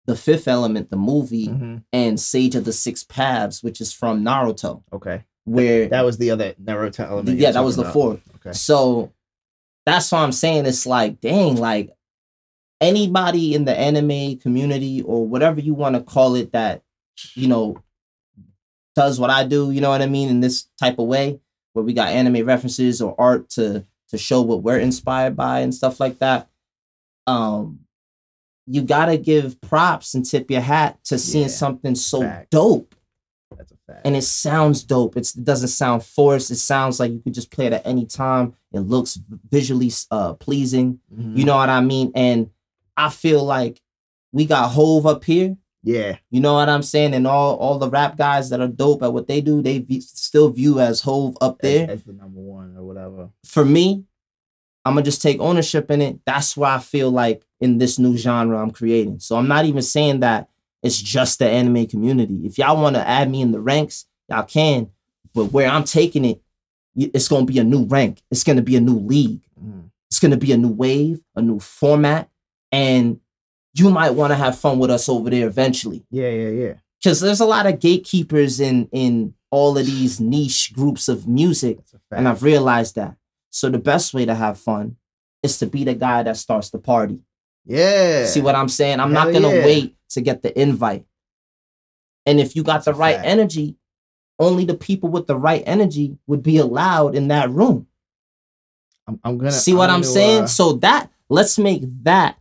the Fifth Element, the movie, Mhm. and Sage of the Six Paths, which is from Naruto, okay, where that was the other Naruto element. yeah, that was the talking fourth. Okay. So that's why I'm saying it's like, dang, like anybody in the anime community or whatever you want to call it that, you know, does what I do, you know what I mean, in this type of way, where we got anime references or art to to show what we're inspired by and stuff like that. Um you gotta give props and tip your hat to seeing Yeah, something so fact. dope That's a fact. and it sounds dope. It's, it doesn't sound forced. It sounds like you could just play it at any time. It looks visually uh, pleasing. Mhm. You know what I mean? And I feel like we got Hov up here. yeah, You know what I'm saying? And all all the rap guys that are dope at what they do, they v- still view as Hov up as, there. as the number one or whatever. For me, I'm gonna just take ownership in it. That's why I feel like in this new genre I'm creating. So I'm not even saying that it's just the anime community. If y'all want to add me in the ranks, y'all can. But where I'm taking it, it's gonna be a new rank. It's gonna be a new league. Mhm. It's gonna be a new wave, a new format, and you might want to have fun with us over there eventually. Yeah, yeah, yeah. Because there's a lot of gatekeepers in in all of these niche groups of music That's a fact. and I've realized that. So the best way to have fun is to be the guy that starts the party. yeah. See what I'm saying? I'm not gonna yeah. wait to get the invite. And if you got That's the right fact. energy, only the people with the right energy would be allowed in that room. I'm, I'm gonna See what I'm, gonna, saying? uh, so that let's make that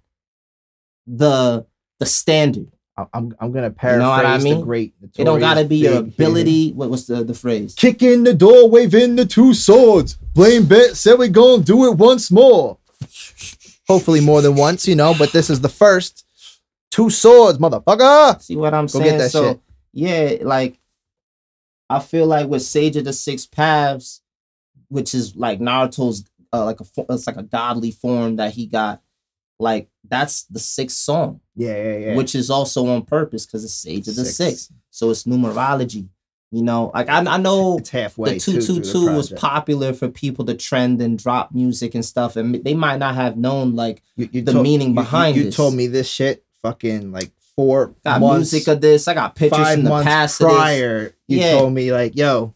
the the standard. I'm- I'm gonna know paraphrase what I the great. It don't gotta be your ability. What was the the phrase? Kick in the door, waving the two swords. Blane Bent said we gonna do it once more. Hopefully more than once, you know, but this is the first. Two swords, motherfucker. See what I'm Go get saying? that so shit. yeah, like I feel like with Sage of the Six Paths, which is like Naruto's uh, like a it's like a godly form that he got. Like that's the sixth song, Yeah, yeah, yeah. which is also on purpose because it's age of the Six. Six. So it's numerology. You know, like I, I know it's halfway. the too, two through two the was popular for people to trend and drop music and stuff, and they might not have known like You- you the told- meaning you- you- behind You, told me this shit fucking like four got months, music of this. I got pictures from the past. prior. You Yeah. told me like, yo,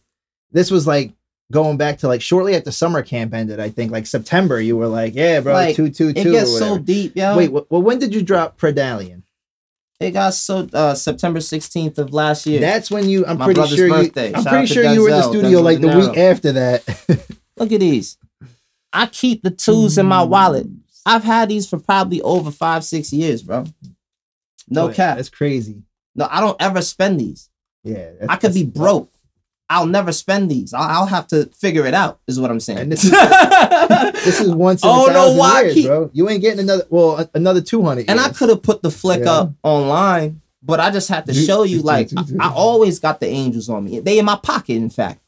this was like going back to like shortly after summer camp ended. I think like September. You were like, yeah, bro, Like, two two It two. gets so deep, yo. Wait, well, when did you drop Predallion? It got so uh September 16th of last year. That's when you. I'm My pretty sure birthday. you. I'm Shout pretty sure you were in the studio Denzel like the week after that. Look at these. I keep the twos in my wallet. I've had these for probably over five, six years, bro. No But cap. That's crazy. No, I don't ever spend these. Yeah, I could be broke. I'll never spend these. I'll, I'll have to figure it out. Is what I'm saying. And this is- This is once in Oh, a no, thousand why years, keep- bro. You ain't getting another. Well, a- another two hundred. and I could have put the flick Yeah. up online, but I just had to show you. Like I, I always got the angels on me. They in my pocket, in fact.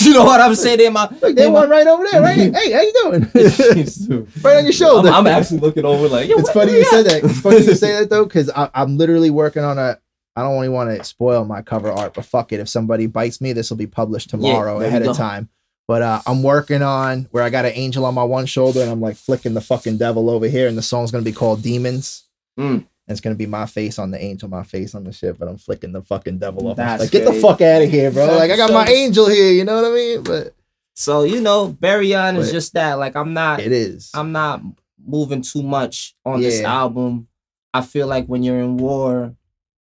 You know what I'm saying? They in my. Look, they they in my- one right over there, right? hey, how you doing? right on your I'm, shoulder. I'm actually looking over like, it's funny you said that. It's funny you say that though, because I'm literally working on a. I don't really want to spoil my cover art, but fuck it. If somebody bites me, this will be published tomorrow there ahead of time. But uh, I'm working on where I got an angel on my one shoulder and I'm like flicking the fucking devil over here, and the song's gonna be called Demons. Mm. And it's gonna be my face on the angel, my face on the shit, but I'm flicking the fucking devil off. That's Like, get the fuck out of here, bro. Like I got my angel here, you know what I mean? But So you know, Baryon is just that. Like I'm not. it is. I'm not moving too much on this album. I feel like when you're in war,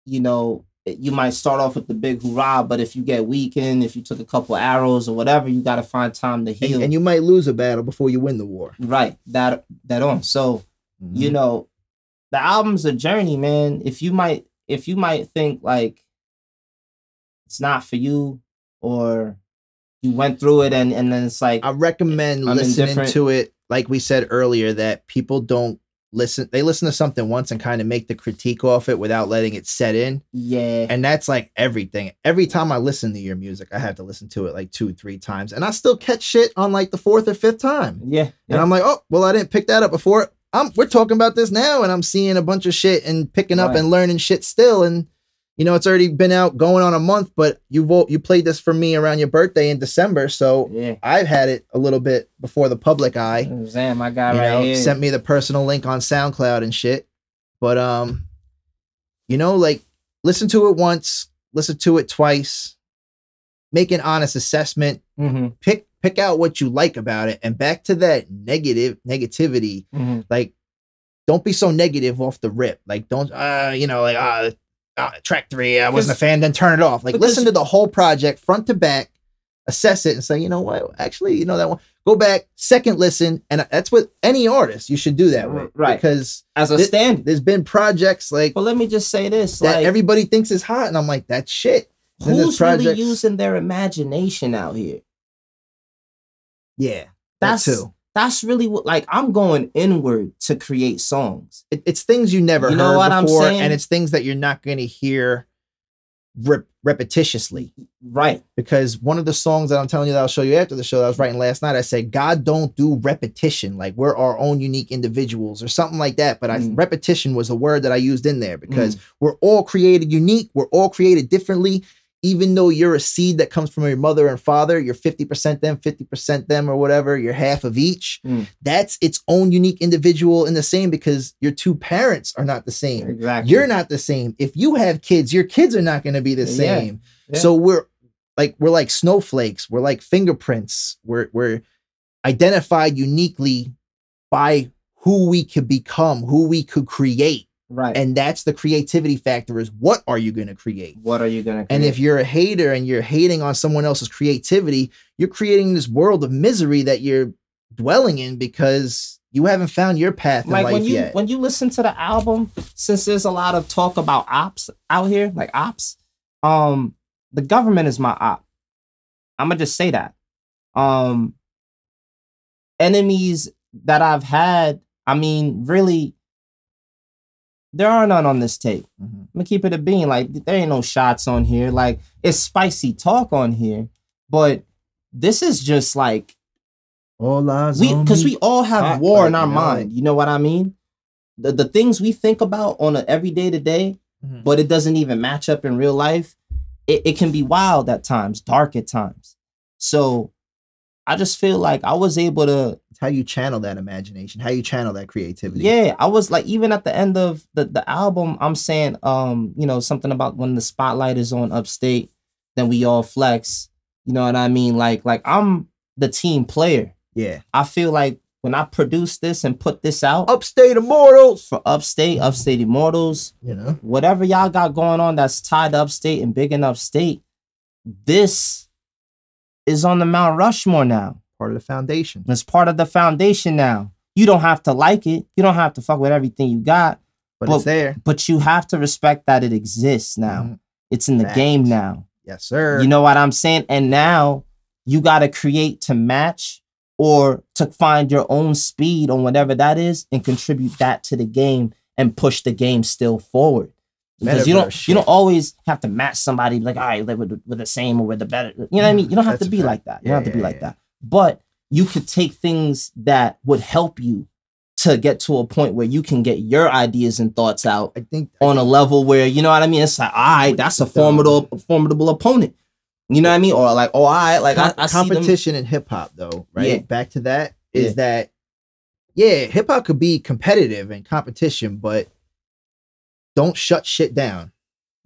you know, you might start off with the big hurrah, but if you get weakened, if you took a couple arrows or whatever, you got to find time to heal. and you might lose a battle before you win the war. right, that that on. So Mm-hmm. you know, the album's a journey, man. If you might, if you might think like it's not for you, or you went through it and and then it's like I recommend I'm listening to it, like we said earlier, that people don't listen. They listen to something once and kind of make the critique off it without letting it set in. yeah, And that's like everything. Every time I listen to your music, I have to listen to it like two, three times. And I still catch shit on like the fourth or fifth time. yeah, And. I'm like, oh, well, I didn't pick that up before. I'm we're talking about this now, and I'm seeing a bunch of shit and picking up and learning shit still. And you know, it's already been out going on a month, but you vote you played this for me around your birthday in December, so yeah. I've had it a little bit before the public eye. Zam, my guy You right know, here. sent me the personal link on SoundCloud and shit. But um, you know, like listen to it once, listen to it twice, make an honest assessment, Mhm, pick pick out what you like about it, and back to that negative negativity. mhm. Like, don't be so negative off the rip. Like, don't uh, you know, like uh, uh track three, I wasn't a fan, then turn it off. Like, listen to the whole project front to back, assess it, and say, you know what, actually, you know that one. Go back, second listen, and that's what any artist you should do that with, Right. Because As a Thi- standard. there's been projects like But let me just say this: that like, everybody thinks is hot, and I'm like, that's shit. Who's really using their imagination out here? Yeah, That's that too. That's really what. Like, I'm going inward to create songs. It, it's things you never You know heard what I'm before, saying? and it's things that you're not going to hear rep- repetitiously. Right. Because one of the songs that I'm telling you that I'll show you after the show that I was writing last night, I said, God don't do repetition. Like we're our own unique individuals or something like that. But I, Mm. repetition was a word that I used in there because we're all created unique. We're all created differently. Even though you're a seed that comes from your mother and father, you're 50% them, 50% them, or whatever, you're half of each. Mm. That's its own unique individual in the same because your two parents are not the same. Exactly. You're not the same. If you have kids, your kids are not going to be the Yeah. same. Yeah. So we're like we're like snowflakes. We're like fingerprints. We're we're identified uniquely by who we could become, who we could create. Right. And that's the creativity factor is what are you going to create? what are you gonna? And if you're a hater and you're hating on someone else's creativity, you're creating this world of misery that you're dwelling in because you haven't found your path in like life when you yet. when you listen to the album, since there's a lot of talk about ops out here, like ops, um, the government is my op. I'm gonna just say that. Um, enemies that I've had, I mean, really, there are none on this tape. Mhm. I'm gonna keep it a bean. Like there ain't no shots on here. Like it's spicy talk on here, but this is just like All eyes we because we all have Hot, war like, in our you know, mind. You know what I mean? The the things we think about on a everyday to day, Mhm. but it doesn't even match up in real life. It, it can be wild at times, dark at times. So I just feel like I was able to It's how you channel that imagination, how you channel that creativity. Yeah, I was like, even at the end of the, the album, I'm saying, um, you know, something about when the spotlight is on upstate, then we all flex. You know what I mean? Like, like I'm the team player. Yeah. I feel like when I produce this and put this out Upstate Immortals. for upstate, upstate immortals, You know? whatever y'all got going on that's tied to upstate and big enough state, this is on the Mount Rushmore now. Part of the foundation. It's part of the foundation now. You don't have to like it. You don't have to fuck with everything you got, But Well, it's there. but you have to respect that it exists now. Mhm. It's in the game now. Yes, sir. You know what I'm saying? And now you got to create to match or to find your own speed on whatever that is and contribute that to the game and push the game still forward. Because you don't shit. you don't always have to match somebody like all right, like with, with the same or with the better. You know what I mean? You don't have That's to be fact. like that. You don't have to be yeah, like yeah. that. But you could take things that would help you to get to a point where you can get your ideas and thoughts out I think I on a level where you know what I mean. It's like, all right, that's a formidable, formidable opponent. You know what I mean? Or like, oh, I like I, Com- I them. competition in hip hop though, right? Yeah. Back to that is Yeah. that yeah, hip hop could be competitive and competition, but don't shut shit down.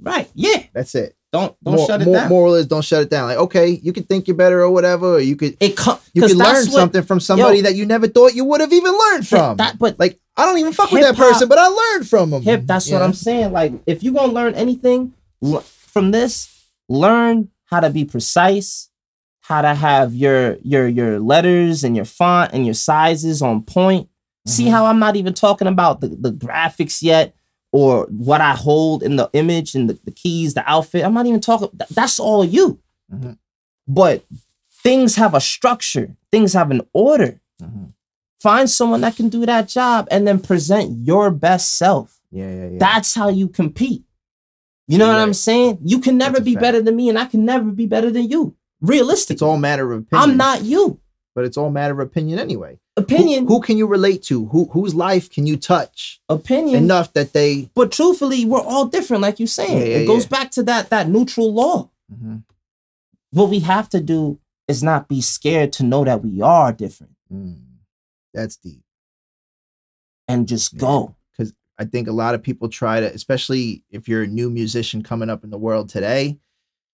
Right? Yeah. That's it. Don't don't Mor- shut it mor- down. Moral is don't shut it down. Like, okay, you can think you're better or whatever, or you could it com- you 'cause can learn what- something from somebody Yo. that you never thought you would have even learned from. That, but like I don't even fuck with that person, but I learned from him. hip. That's you what? I'm saying. Like, if you're gonna learn anything l- from this, learn how to be precise, how to have your your your letters and your font and your sizes on point. See Mhm. how I'm not even talking about the, the graphics yet or what I hold in the image and the, the keys, the outfit. I'm not even talking. That's all you. Mhm. But things have a structure. Things have an order. Mhm. Find someone that can do that job and then present your best self. Yeah, yeah, yeah. That's how you compete. You know what I'm saying? You can never be fact. better than me, and I can never be better than you. Realistic. it's all matter of opinion. I'm not you. but it's all matter of opinion anyway. Who- Opinion, Who, can you relate to? Who whose life can you touch opinion. enough that they? But truthfully, we're all different, like you're saying. Yeah, yeah, it goes yeah. back to that that neutral law. What we have to do is not be scared to know that we are different Mm. That's deep. and just go. because I think a lot of people try to, especially if you're a new musician coming up in the world today,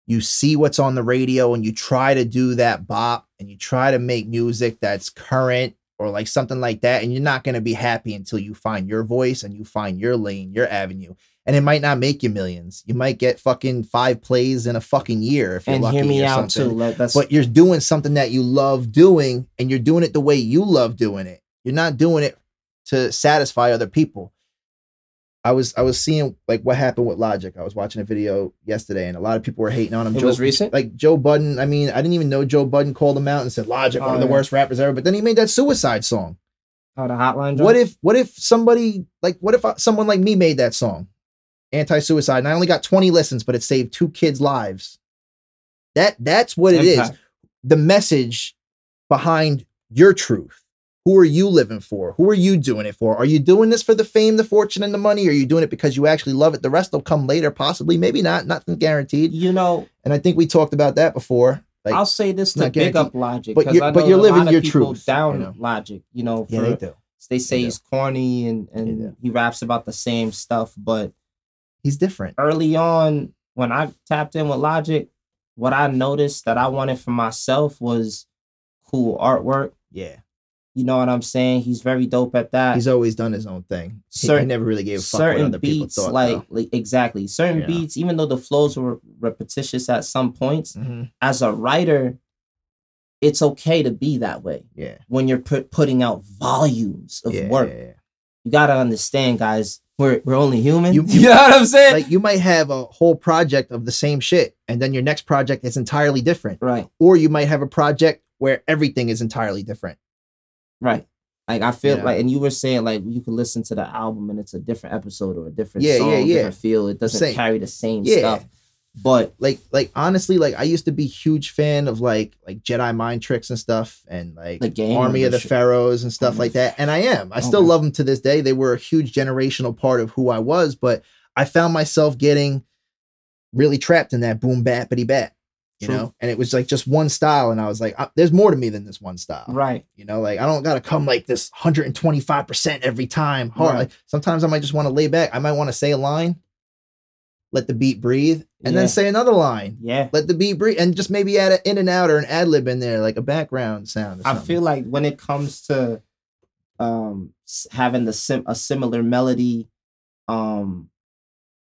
you see what's on the radio and you try to do that bop and you try to make music that's current or like something like that. And you're not going to be happy until you find your voice and you find your lane, your avenue. And it might not make you millions. You might get fucking five plays in a fucking year if you're And lucky. hear me or out something too. Like but you're doing something that you love doing and you're doing it the way you love doing it you're not doing it to satisfy other people i was i was seeing like what happened with logic i was watching a video yesterday and a lot of people were hating on him It was recent? like joe budden i mean i didn't even know joe budden called him out and said logic one Oh, of the yeah. worst rappers ever but then he made that suicide song how the hotline. what if what if somebody like what if uh, someone like me made that song anti-suicide and i only got 20 listens but it saved two kids lives that that's what it is the message behind your truth. Who are you living for? Who are you doing it for? Are you doing this for the fame, the fortune, and the money? Or are you doing it because you actually love it? The rest will come later, possibly, maybe not, nothing guaranteed. You know, And I think we talked about that before. Like, I'll say this to big up Logic, But you're- but you're living your truth, Down you know? Logic, you know, yeah, they do. they say They he's corny and and he raps about the same stuff, but He's different. early on when I tapped in with Logic, what I noticed that I wanted for myself was cool artwork. Yeah. You know what I'm saying? He's very dope at that. He's always done his own thing. He- he, never really gave a fuck what certain other people beats, thought. like, like exactly certain Yeah. beats, even though the flows were repetitious at some points, hmm as a writer, it's okay to be that way Yeah. when you're put, putting out volumes of yeah, work. yeah, yeah. You gotta understand, guys. We're we're only human. You- You, you- know what I'm saying? Like you might have a whole project of the same shit, and then your next project is entirely different. right, or you might have a project where everything is entirely different. Right. Like I feel Yeah. like, and you were saying like you can listen to the album and it's a different episode or a different Yeah, song, yeah, yeah. different feel. It doesn't Same. carry the same Yeah. stuff. But Like, like honestly, like I used to be huge fan of like like Jedi mind tricks and stuff, and like The game Army of the the Pharaohs and stuff Oh, like mm-hmm. that. And I am. I still love them to this day. They were a huge generational part of who I was, but I found myself getting really trapped in that boom bappity bat. You True. know, and it was like just one style, and I was like, uh, "There's more to me than this one style." right, You know, like I don't gotta come like this 125% every time. Hard. Right. Like, sometimes I might just want to lay back. I might want to say a line, let the beat breathe, and Yeah. then say another line. yeah. Let the beat breathe, and just maybe add an in and out or an ad lib in there, like a background sound. I feel like when it comes to um having the sim- a similar melody, um,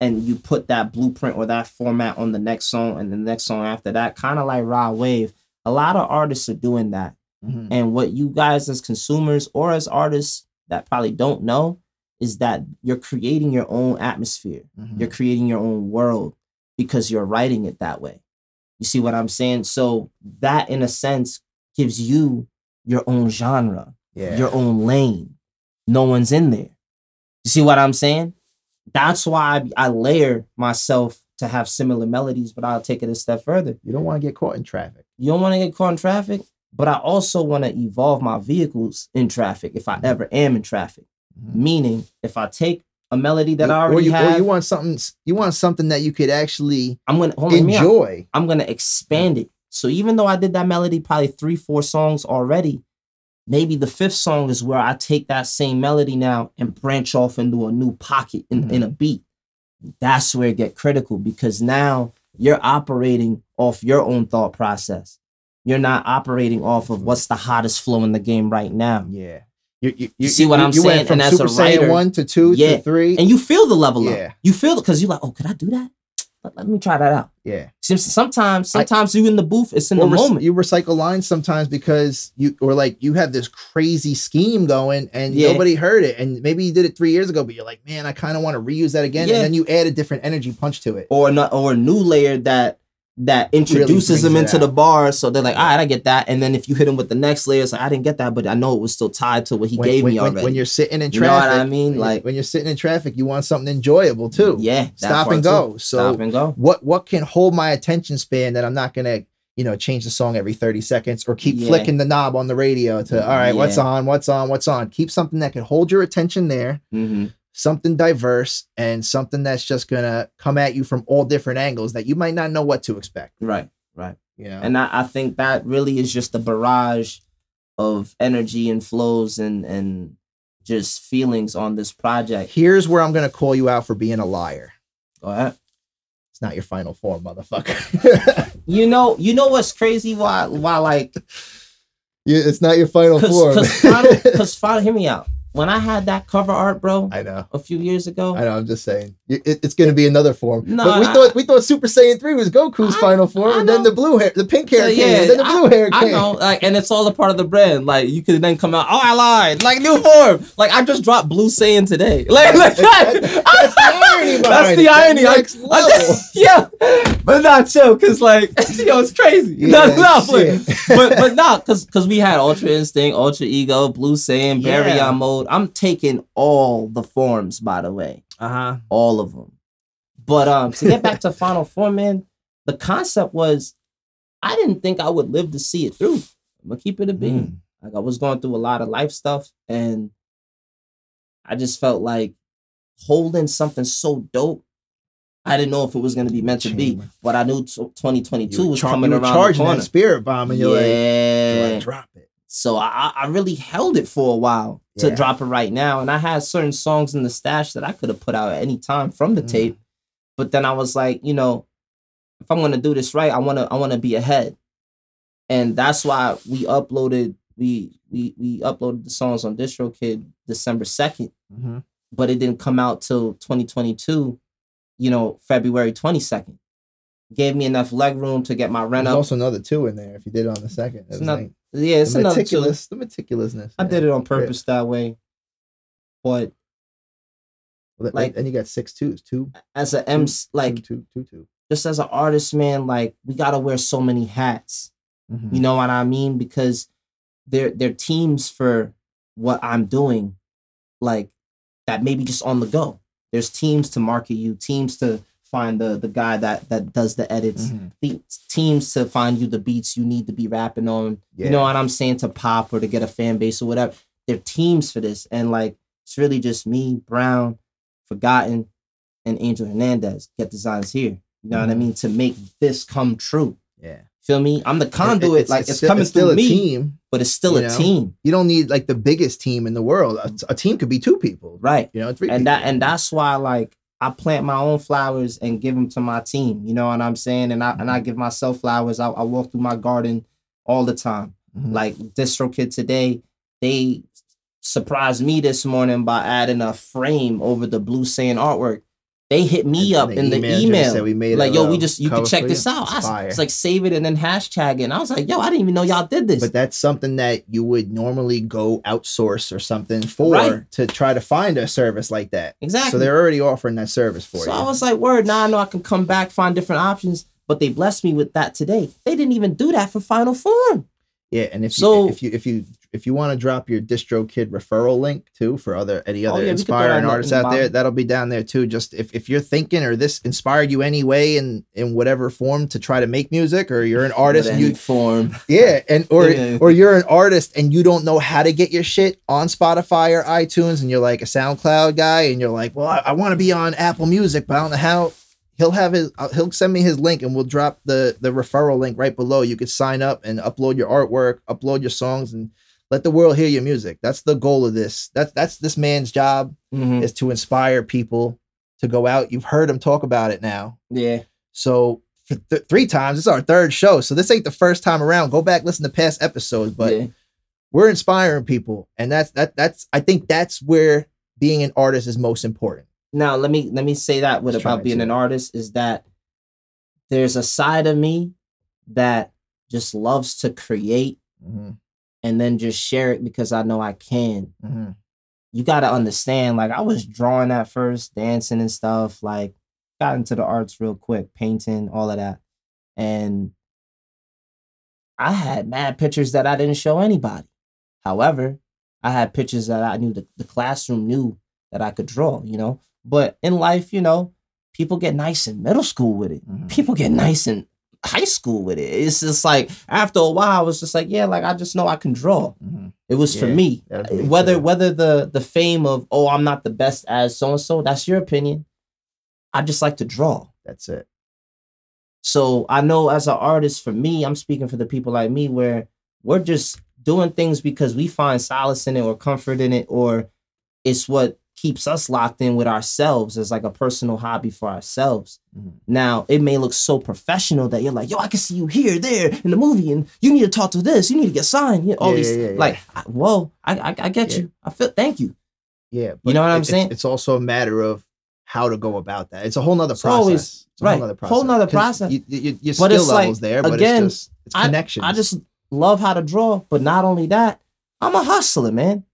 and you put that blueprint or that format on the next song and the next song after that, kind of like Raw Wave. A lot of artists are doing that. Mhm. And what you guys as consumers or as artists that probably don't know is that you're creating your own atmosphere. Mhm. You're creating your own world because you're writing it that way. You see what I'm saying? So that in a sense gives you your own genre, yeah. your own lane. No one's in there. You see what I'm saying? That's why I, I layer myself to have similar melodies, but I'll take it a step further. you don't want to get caught in traffic. You don't want to get caught in traffic, but I also want to evolve my vehicles in traffic if I Mhm. ever am in traffic. Mhm. Meaning, if I take a melody that I or already you, have. or you want something you want something that you could actually I'm gonna hold on, hear me out. enjoy. I'm gonna expand it. So even though I did that melody probably three, four songs already, maybe the fifth song is where I take that same melody now and branch off into a new pocket in, in a mm-hmm. beat. That's where it get critical because now you're operating off your own thought process. You're not operating off of what's the hottest flow in the game right now. Yeah. You, you, You see what I'm saying? And as Super a Saiyan writer- one to two Yeah. to three. And you feel the level Yeah. up. You feel it because you're like, oh, could I do that? Let, let me try that out. yeah. See, Sometimes, I- sometimes you in the booth, it's in the rec- moment. you recycle lines sometimes because you or like you have this crazy scheme going and Yeah. nobody heard it and maybe you did it three years ago but you're like man I kind of want to reuse that again Yeah. and then you add a different energy punch to it. or not, or a new layer that that introduces brings them into the bar. So they're like, all right, I get that. And then if you hit them with the next layer, it's like I didn't get that, but I know it was still tied to what he when, gave when, me already. when you're sitting in You know traffic, what I mean? Like- when you're sitting in traffic, you want something enjoyable too. yeah, stop and too. go. So Stop and go. what what can hold my attention span that I'm not gonna you know change the song every 30 seconds or keep Yeah. flicking the knob on the radio to all right what's on what's on what's on keep something that can hold your attention there hmm something diverse and something that's just gonna come at you from all different angles that you might not know what to expect Right, right. you know And I, I think that really is just a barrage of energy and flows and and just feelings on this project. here's where I'm gonna call you out for being a liar Go ahead. it's not your final form motherfucker You know, you know what's crazy? Why, why, like, Yeah, it's not your final form because final, because final. Hear me out. When I had that cover art, bro, I know a few years ago, I know. I'm just saying, it, it- it's going to be another form. No, but we I- thought we thought Super Saiyan three was Goku's I- final form, I and then the blue hair, the pink hair Yeah, came, yeah, and then the blue hair Came. I know, like, and it's all a part of the brand. Like, you could then come out, oh, I lied, like new form. Like, I just dropped Blue Saiyan today. Like, like That- that's the irony That's the. That's irony. I- next I level. just- yeah, but not chill, cause like, yo, it's crazy. Yeah, no, no, but, but but not cause cause we had Ultra Instinct, Ultra Ego, Blue Saiyan, Yeah. Baryon mode. I'm taking all the forms, by the way. Uh huh. all of them. But um, to get back to Final Form, man, the concept was I didn't think I would live to see it through. I'm gonna keep it a beam. Mm. Like I was going through a lot of life stuff, and I just felt like holding something so dope. I didn't know if it was gonna be meant to be, but I knew t- 2022 was char- coming you were around charging the corner. that spirit bomb, and you're like, yeah, "Do I drop it. so I, I really held it for a while to Yeah. drop it right now. And I had certain songs in the stash that I could have put out at any time from the Mm. tape. But then I was like, you know, if I'm gonna do this right, I wanna I wanna be ahead. And that's why we uploaded we we we uploaded the songs on DistroKid December 2nd, Mm-hmm. but it didn't come out till 2022, you know, February 22nd. Gave me enough leg room to get my rent There's up. also another two in there if you did it on the second. It It's was not- like, yeah, it's the another two. meticulous, the meticulousness. I yeah. did it on purpose that way. But like- and you got six twos, two, as a M, like two, two, two, two. just as an artist, man, like we gotta wear so many hats. Mhm. You know what I mean? Because they're they're teams for what I'm doing, like that maybe just on the go. There's teams to market you, teams to find the the guy that that does the edits, Mhm. the teams to find you the beats you need to be rapping on. Yeah. You know what I'm saying? To pop or to get a fan base or whatever. They're teams for this. And like it's really just me, Brown, Forgotten, and Angel Hernandez. Get designs here. You know what I Mhm. mean? To make this come true. Yeah. Feel me? I'm the It- conduit. it's, like it's it's, still, coming it's still through a me, team. but it's still you a know? team, You don't need like the biggest team in the world. A, a team could be two people, right? You know, three. And that and that's why like I plant my own flowers and give them to my team. You know what I'm saying? And I and Mm-hmm. I give myself flowers. I, I walk through my garden all the time. Mhm. Like DistroKid today, they surprised me this morning by adding a frame over the Blue Saiyan artwork. They hit me up they in the emailed you and email. said, "We made like, yo, we um, just you can check this out. It's I it's like save it and then hashtag it. And I was like, yo, I didn't even know y'all did this. but that's something that you would normally go outsource or something for Right. to try to find a service like that. exactly. So they're already offering that service for So you. So I was like, word, now I know I can come back, find different options. But they blessed me with that today. They didn't even do that for Final Form. yeah, and if So- you if you if you if you want to drop your DistroKid referral link too for other any Oh, other yeah, throw that inspiring artists in the out there, that'll be down there too. Just if, if you're thinking or this inspired you any way in in whatever form to try to make music, or you're an artist, and you form. yeah, and or Yeah. or you're an artist and you don't know how to get your shit on Spotify or iTunes, and you're like a SoundCloud guy, and you're like, well, I, I want to be on Apple Music, but I don't know how. He'll have his. uh, He'll send me his link, and we'll drop the the referral link right below. You could sign up and upload your artwork, upload your songs, and let the world hear your music. That's the goal of this. That's that's this man's job Mhm. is to inspire people to go out. You've heard him talk about it now. Yeah. So for th- three times, this is our third show. So this ain't the first time around. Go back listen to past episodes, but yeah. we're inspiring people, and that's that. That's I think that's where being an artist is most important. Now let me let me say that what about being to. an artist is that there's a side of me that just loves to create Mhm, and then just share it because I know I can. mhm. You got to understand like I was drawing at first, dancing and stuff, like got into the arts real quick, painting, all of that. And I had mad pictures that I didn't show anybody. However, I had pictures that I knew the, the classroom knew that I could draw, you know. But in life, you know, people get nice in middle school with it. Mhm. People get nice in high school with it. It's just like after a while, I was just like, yeah, like I just know I can draw. Mhm. It was for Yeah, me. me Whether whether the the fame of oh I'm not the best as so and so, that's your opinion. I just like to draw. That's it. So I know as an artist, for me, I'm speaking for the people like me, where we're just doing things because we find solace in it or comfort in it, or it's what keeps us locked in with ourselves as like a personal hobby for ourselves. Mhm. Now it may look so professional that you're like, yo, I can see you here, there in the movie, and you need to talk to this, you need to get signed. You know, all Yeah, these yeah, yeah, like, I- whoa, I I, I get you. I feel thank you. Yeah, You know what I'm saying? It's also a matter of how to go about that. It's a whole nother It's process. always- It's a right, whole nother process. whole nother process. You, you, your But skill it's like, levels there, but again, it's just it's I- connections. I just love how to draw, but not only that, I'm a hustler, man.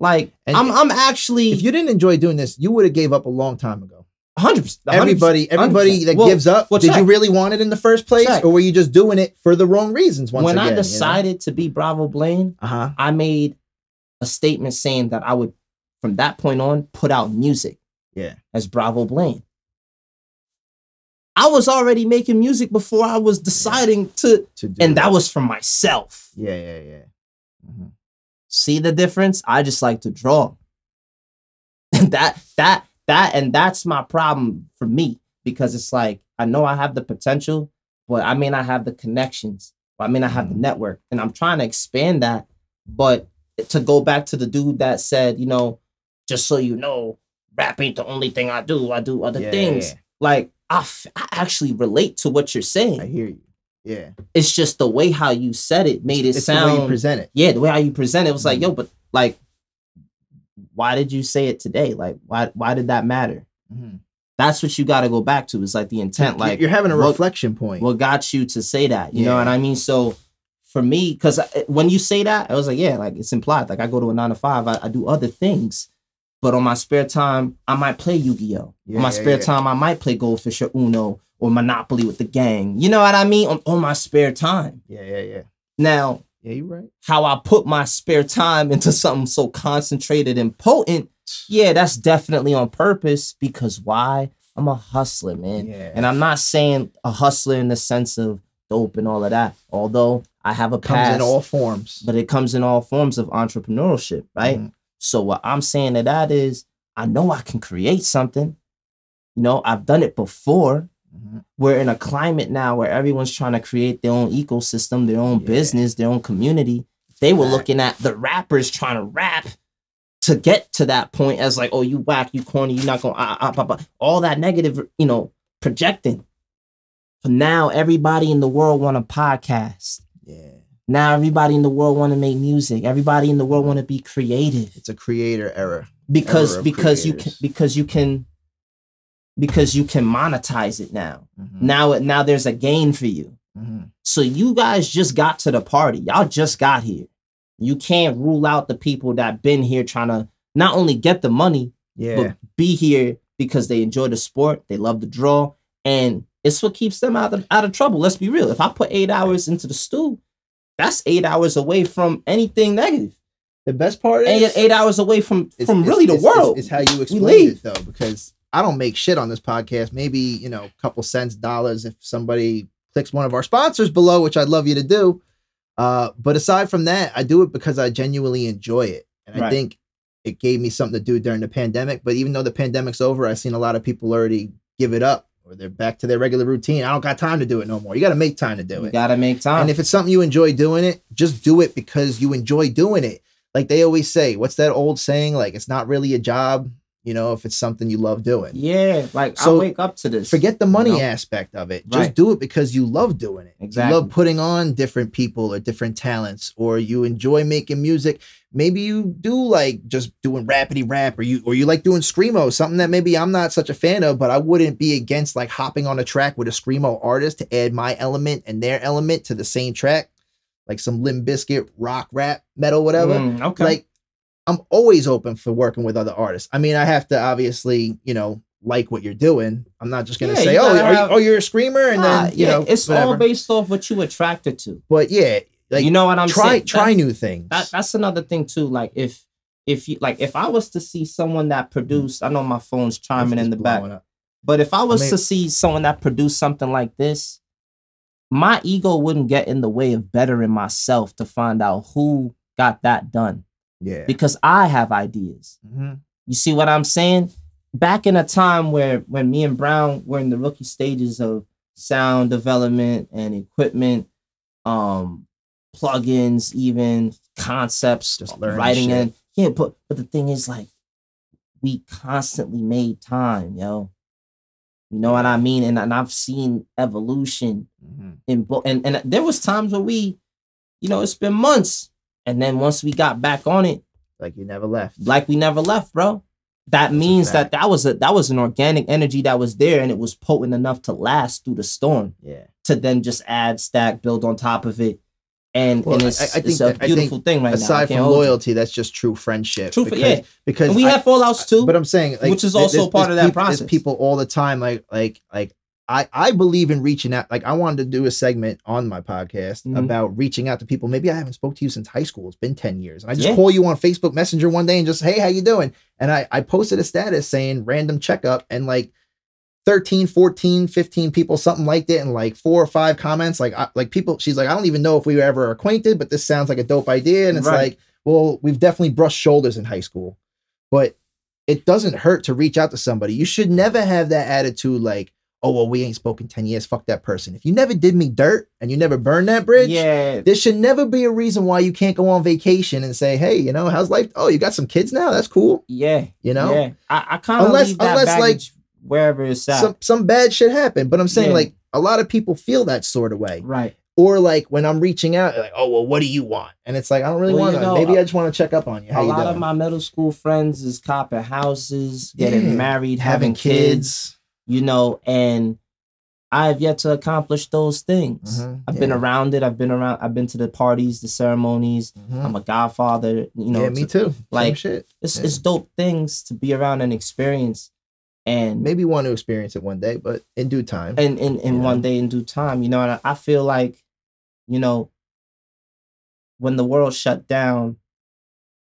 Like And I'm, I'm actually if you didn't enjoy doing this, you would have gave up a long time ago. 100. percent Everybody, everybody that Well, gives up, well, did you really want it in the first place, Check. or were you just doing it for the wrong reasons? Once when again, I decided to be Bravo Blane, uh huh, I made a statement saying that I would, from that point on, put out music yeah, as Bravo Blane. I was already making music before I was deciding to, to do and that was for myself. yeah, yeah, yeah. Mhm. See the difference? I just like to draw. that that that and that's my problem for me because it's like I know I have the potential, but I may not have the connections. I may not have the mm. network, and I'm trying to expand that. But to go back to the dude that said, you know, just so you know, rap ain't the only thing I do. I do other Yeah, things. yeah. Like I, f- I actually relate to what you're saying. I hear you. Yeah, It's just the way how you said it made it it's sound the way you present it. yeah, the way how you present it was like, Mhm. yo, but like, why did you say it today? Like, why why did that matter? Mhm. That's what you got to go back to. Is like the intent. Like, you're having a what- reflection point. what got you to say that? You know what I mean? So for me, because when you say that, I was like, yeah, like it's implied. Like I go to a nine to five, I, I do other things, but on my spare time, I might play Yu Gi Oh. Yeah, on my spare yeah. time, I might play Goldfish or Uno or Monopoly with the gang. You know what I mean? On, on my spare time. yeah, yeah, yeah. Now, Yeah, you're right. how I put my spare time into something so concentrated and potent, yeah, that's definitely on purpose because why? I'm a hustler, man. Yeah. And I'm not saying a hustler in the sense of dope and all of that, although I have a past, Comes in all forms. but it comes in all forms of entrepreneurship, right? Mhm. So what I'm saying to that is I know I can create something. You know, I've done it before. Mhm. We're in a climate now where everyone's trying to create their own ecosystem, their own Yeah. business, their own community. They were looking at the rappers trying to rap to get to that point as like, oh, you whack, you corny, you're not going, ah, ah, ah, ah, all that negative, you know, projecting. But now everybody in the world want a podcast. Yeah. Now everybody in the world want to make music. Everybody in the world want to be creative It's a creator error. because Era of because you can because you can because you can monetize it now. Mhm. Now it now there's a gain for you. Mhm. So you guys just got to the party. Y'all just got here. You can't rule out the people that been here trying to not only get the money, Yeah. but be here because they enjoy the sport, they love the draw, and it's what keeps them out of out of trouble. Let's be real. If I put eight hours into the stew, that's eight hours away from anything negative. The best part is eight hours away from it's- from it's- really the it's- it's- world. It's, how you explain it though, because I don't make shit on this podcast. Maybe you know, a couple cents, dollars if somebody clicks one of our sponsors below, which I'd love you to do. Uh, but aside from that, I do it because I genuinely enjoy it, and I Right. think it gave me something to do during the pandemic. But even though the pandemic's over, I've seen a lot of people already give it up or they're back to their regular routine. I don't got time to do it no more. You got to make time to do you it. gotta make time. And if it's something you enjoy doing it, just do it because you enjoy doing it. Like they always say, what's that old saying? Like it's not really a job, you know, if it's something you love doing. yeah, like So, I wake up to this. Forget the money You know? aspect of it. Just Right. do it because you love doing it. Exactly. You love putting on different people or different talents, or you enjoy making music. Maybe you do like just doing rapidy rap, or you or you like doing screamo, something that maybe I'm not such a fan of, but I wouldn't be against like hopping on a track with a screamo artist to add my element and their element to the same track, like some Limp Bizkit rock, rap, metal, whatever. Mm, okay. Like I'm always open for working with other artists. I mean, I have to obviously, you know, like what you're doing. I'm not just gonna Yeah, say, oh, are you, oh you're a screamer, and Nah, then you yeah, know, it's all based off what you attracted to. But yeah, like you know what I'm try saying? try That- new things. that, that's another thing too. Like if if you like if I was to see someone that produced, I know my phone's chiming in the back, up. but if I was mean- to see someone that produced something like this, my ego wouldn't get in the way of bettering myself to find out who got that done Yeah. because I have ideas. Mhm. You see what I'm saying? Back in a time where when me and Brown were in the rookie stages of sound development and equipment, um, plugins, even concepts, Just writing in. Yeah, but but the thing is, like, we constantly made time, yo. You know what I mean? And, and I've seen evolution Mhm. in bo- and and there was times where we, you know, it's been months, and then once we got back on it, Like you never left. like we never left, bro. That a means that that was a that was an organic energy that was there, and it was potent enough to last through the storm. Yeah. To then just add, stack, build on top of it, and, Well, and I- it's, I think it's a that- I beautiful thing right now. Aside from loyalty, that's just true friendship. True because, yeah. Because and we I- have fallouts too. But I'm saying, like, Which is also there's- part there's of that peop- process. people all the time, like, like, like. I, I believe in reaching out. Like I wanted to do a segment on my podcast Mhm. about reaching out to people. Maybe I haven't spoke to you since high school. It's been 10 years. And I just Yeah. call you on Facebook Messenger one day and just, hey, how you doing? And I, I posted a status saying random checkup and like 13, 14, 15 people, something liked it, and like four or five comments. Like, I, like people, she's like, I don't even know if we were ever acquainted, but this sounds like a dope idea. And it's Right. like, well, we've definitely brushed shoulders in high school, but it doesn't hurt to reach out to somebody. You should never have that attitude like, oh, well, we ain't spoken 10 years. Fuck that person. If you never did me dirt and you never burned that bridge, yeah, there should never be a reason why you can't go on vacation and say, hey, you know, how's life? Oh, you got some kids now? That's cool. yeah, You know? yeah. I, I kind of Unless- leave that unless, like, wherever it's at. Some some bad shit happened. But I'm saying Yeah. like a lot of people feel that sort of way. right. Or like when I'm reaching out, like, oh well, what do you want? And it's like I don't really Well, want you to. know, Maybe I just want to check up on you. How a you lot doing? of my middle school friends is copping houses, getting Yeah. married, having, having kids, kids. you know, and I have yet to accomplish those things. Mhm, I've been around it. I've been around. I've been to the parties, the ceremonies. Mhm. I'm a godfather. You know, yeah, me to- too. Same like, shit. It's Yeah. it's dope things to be around and experience, and Maybe want to experience it one day, but in due time. and in in Yeah. one day in due time. You know, and I, feel like, you know, when the world shut down,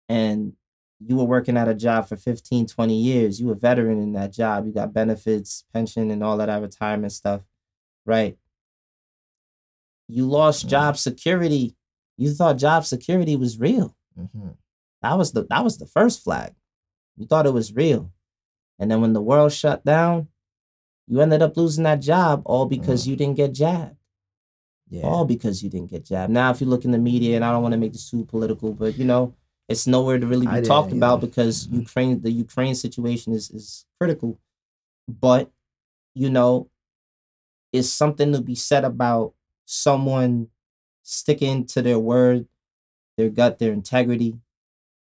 and you were working at a job for 15, 20 years, you were a veteran in that job. You got benefits, pension, and all that retirement stuff, right? You lost Mhm. job security. You thought job security was real. Mhm. That was the that was the first flag. You thought it was real. And then when the world shut down, you ended up losing that job all because you didn't get jabbed. Yeah. All because you didn't get jabbed. Now if you look in the media, and I don't want to make this too political, but you know, it's nowhere to really be talked about because Mhm. Ukraine the Ukraine situation is is critical. But you know, it's something to be said about someone sticking to their word, their gut, their integrity.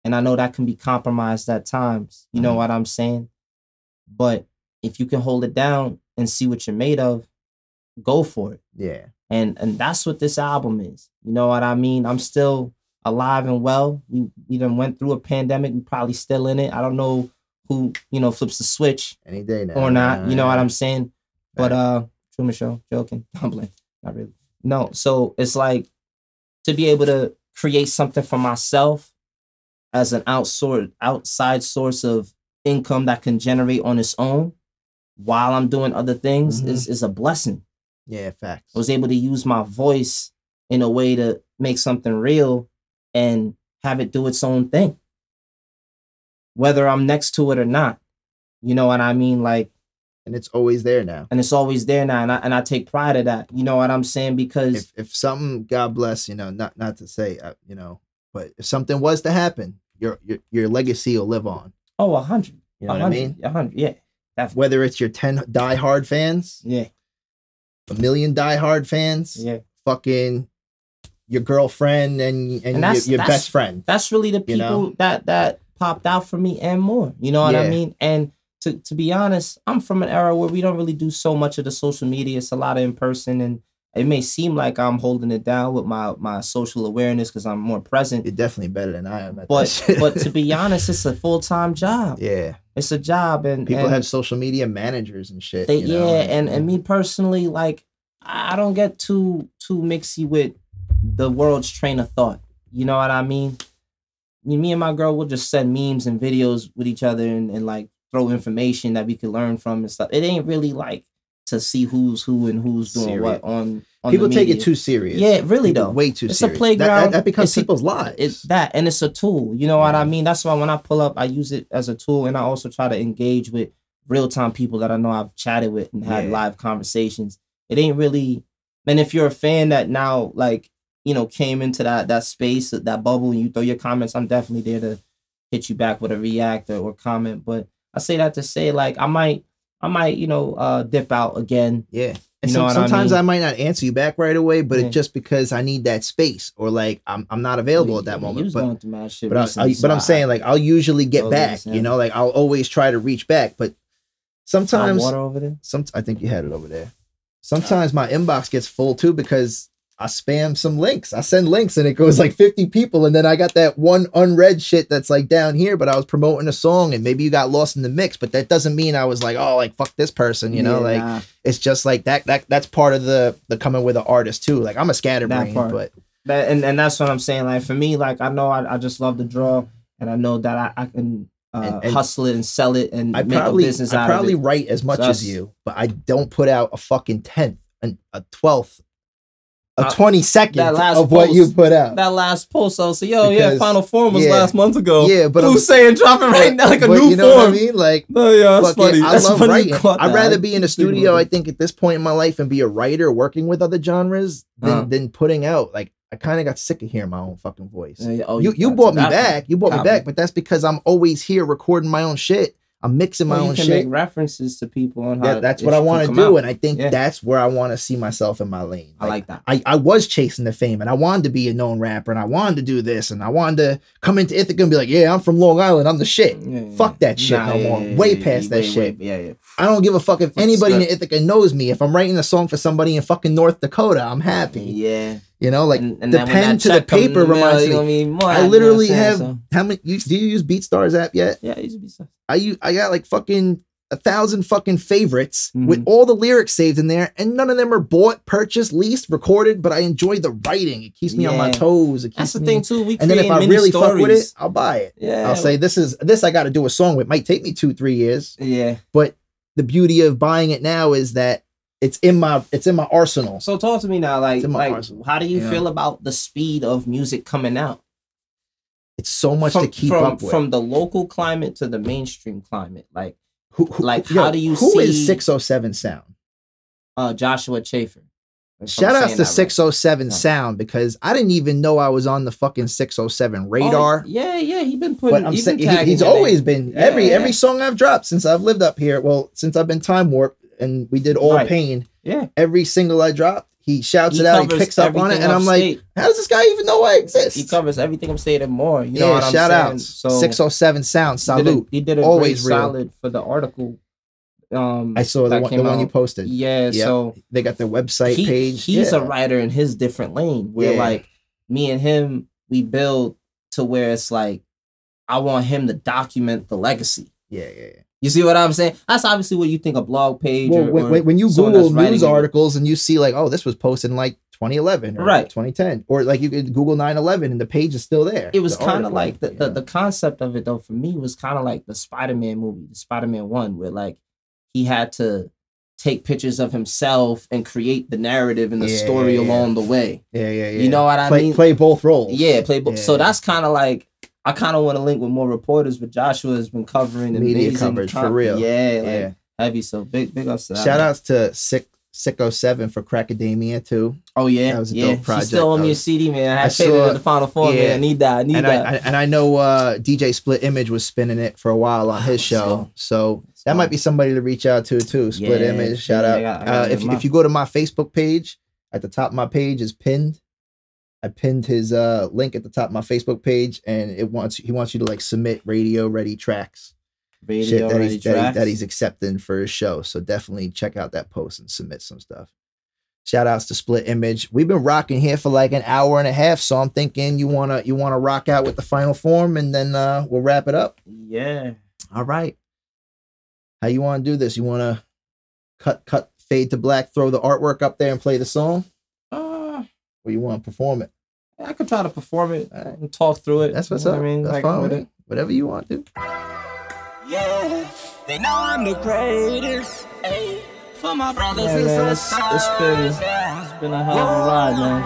And I know that can be compromised at times. You know Mhm. what I'm saying? But if you can hold it down and see what you're made of, go for it. yeah. And and that's what this album is. You know what I mean? I'm still alive and well. We we done went through a pandemic. We probably still in it. I don't know who, you know, flips the switch Any day now. or not. You know what I'm saying? But uh Truman Show, joking. I'm playing. Not really. No, so it's like to be able to create something for myself as an outsource outside source of income that can generate on its own while I'm doing other things Mhm. is is a blessing. Yeah, facts. I was able to use my voice in a way to make something real and have it do its own thing. Whether I'm next to it or not. You know what I mean? Like, and it's always there now. and it's always there now. And I, and I take pride of that. You know what I'm saying? Because If if something, God bless, you know, not not to say, uh, you know, but if something was to happen, your your your legacy will live on. Oh, a hundred. You know a what I mean? A hundred. Yeah. Definitely. Whether it's your ten diehard fans, Yeah. a million diehard fans, Yeah. fucking your girlfriend and and, And your, your best friend. That's really the You people know? that that popped out for me and more. You know what I mean? And to to be honest, I'm from an era where we don't really do so much of the social media. It's a lot of in person, and it may seem like I'm holding it down with my my social awareness because I'm more present. You're definitely better than I am. At But but to be honest, it's a full time job. yeah, It's a job, and people and have social media managers and shit. they you know, yeah, and and me personally, like I don't get too too mixy with the world's train of thought. You know what I mean? Me and my girl will just send memes and videos with each other and, and like throw information that we can learn from and stuff. It ain't really like to see who's who and who's doing what on. on people take it too serious. Yeah, really People though. way too It's a serious. That- playground. That, that becomes It's a- people's lives. It's that, and it's a tool. You know what I mean? That's why when I pull up, I use it as a tool, and I also try to engage with real time people that I know I've chatted with and had Yeah. live conversations. It ain't really, and if you're a fan that now like you know came into that that space that bubble and you throw your comments, I'm definitely there to hit you back with a react or, or comment. But I say that to say like I might I might you know uh dip out again. Yeah. And You some- know what I sometimes mean? I, might not answer you back right away, but Yeah. it's just because I need that space or like I'm I'm not available at that moment. But going mad shit but, I, recently, I, so but I'm saying like I'll usually get Totally back. You know, like I'll always try to reach back. But sometimes water over there. some I think you had it over there. Sometimes my inbox gets full too because I spam some links. I send links and it goes like 50 people, and then I got that one unread shit that's like down here, but I was promoting a song and maybe you got lost in the mix, but that doesn't mean I was like, oh, like fuck this person, you know, Yeah, like it's just like that that that's part of the the coming with an artist too. Like I'm a scatterbrain, but that and, and that's what I'm saying. Like for me, like I know I, I just love to draw, and I know that I, I can uh, And- and hustle it and sell it and I make probably a business I out probably of it. write as much So as you, but I don't put out a fucking tenth and a twelfth, a Uh, twenty second of what you put out. That last post, I was like, "Yo, yeah, Final Form was yeah. last month ago." Yeah, but who's saying drop it right now like a new you know form? what I mean? Like No, yeah, that's Fuck it. I That's love funny writing. I'd that. rather be in a studio. I think, at this point in my life and be a writer working with other genres than Uh-huh. than putting out. Like I kind of got sick of hearing my own fucking voice. Yeah, yeah, oh, you you got brought me back. You brought me back, but that's because I'm always here recording my own shit. I'm mixing my Well, you own can shit. make references to people on Yeah, that's what I want to do, out. and I think Yeah. that's where I want to see myself in my lane. I like that. I, I was chasing the fame and I wanted to be a known rapper and I wanted to do this and I wanted to come into Ithaca and be like, yeah, I'm from Long Island. I'm the shit. Yeah, Fuck that shit Nah, no more. Way past that way, shit. way- yeah, yeah. I don't give a fuck if anybody in. Ithaca knows me. If I'm writing a song for somebody in fucking North Dakota, I'm happy. Yeah. You know, like and, and the pen to the check come in paper reminds you me. gonna more I happy, you literally know have saying? how many? You, do you use BeatStars app yet? Yeah, it used to be. I use, I got like fucking a thousand fucking favorites Mhm. with all the lyrics saved in there, and none of them are bought, purchased, leased, recorded. But I enjoy the writing; it keeps me on my toes. It keeps That's the me, thing too. We And then if I really fuck with it. I'll buy it. yeah, I'll say this is this I got to do a song with. Might take me two, three years. yeah. But the beauty of buying it now is that it's in my it's in my arsenal. So talk to me now, like, It's in my like, arsenal. how do you Yeah. feel about the speed of music coming out? It's so much from, to keep from, up with. from the local climate to the mainstream climate. Like who, who- like, yo, how do you who is see- 607 Sound? uh Joshua Chafer. Shout outs saying to that right. 607 Sound because I didn't even know I was on the fucking 607 Oh, radar. yeah, yeah, he been putting. but I'm he saying been he- he's always name. been every Yeah, every song I've dropped since I've lived up here. Well, since I've been Time Warp and we did All Right. Pain, Yeah, every single I dropped, he shouts He it out, he picks up on it, and I'm like, how does this guy even know I exist? he covers everything I'm saying and more. You know yeah, shout outs. So 607 Sound, he did a- salute. He did a, Always great real. solid for the article. Um, I saw the that one, the one you posted. Yeah, so They got their website he- page. He's yeah. a writer in his different lane where Yeah. like me and him, we build to where it's like I want him to document the legacy. Yeah, yeah, yeah. You see what I'm saying? That's obviously what you think a blog page Well, or, when, or when, you Google news articles and you see like, oh, this was posted in like 2011 or Right. 2010 or like you could google 911 and the page is still there it was The kind of like the, you the the concept of it though for me was kind of like the spider-man movie the spider-man one where like he had to take pictures of himself and create the narrative and the Yeah, story yeah, yeah. along the way yeah yeah yeah you know what i play, mean play both roles yeah play bo- so that's kind of like i kind of want to link with more reporters but joshua has been covering Media coverage, for real. yeah like yeah heavy so big big ups to that shout outs to sick sicko 7 for crackademia too oh yeah that was a yeah dope project. She's still on That me a was- cd man i I had paid it saw- the final form yeah. man i need that i need and that I, I and I know uh, DJ Split Image was spinning it for a while on his show, so Let's that go. might be somebody to reach out to too. Split Yeah, Image, shout yeah, out. I got- I uh, if if you go to my Facebook page, at the top of my page is pinned. I pinned his uh, link at the top of my Facebook page, and it wants he wants you to like submit radio ready tracks, Radio shit that ready he's that, he- that he's accepting for his show. So definitely check out that post and submit some stuff. Shout outs to Split Image. We've been rocking here for like an hour and a half, so I'm thinking you wanna you wanna rock out with the final form, and then uh, we'll wrap it up. yeah All right. How you want to do this? You want to cut cut fade to black, throw the artwork up there, and play the song, or you want to perform it? I could try to perform it Alright. and talk through it. That's what's You know up. what I mean, That's like fine with with it. Whatever you want to. Yeah, they know I'm the greatest. Ayy, for my brothers Yeah, and man, it's- sisters. it's been- It's been a hell of a ride, man.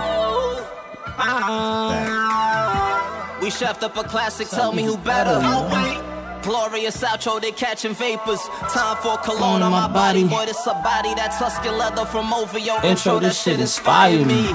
Ah, we chefed up a classic, tell me who better. Oh, wait. Glorious outro, they catching vapors. Time for cologne on my body. Boy, this a body that Tuscan leather from over your Intro, this shit inspired me.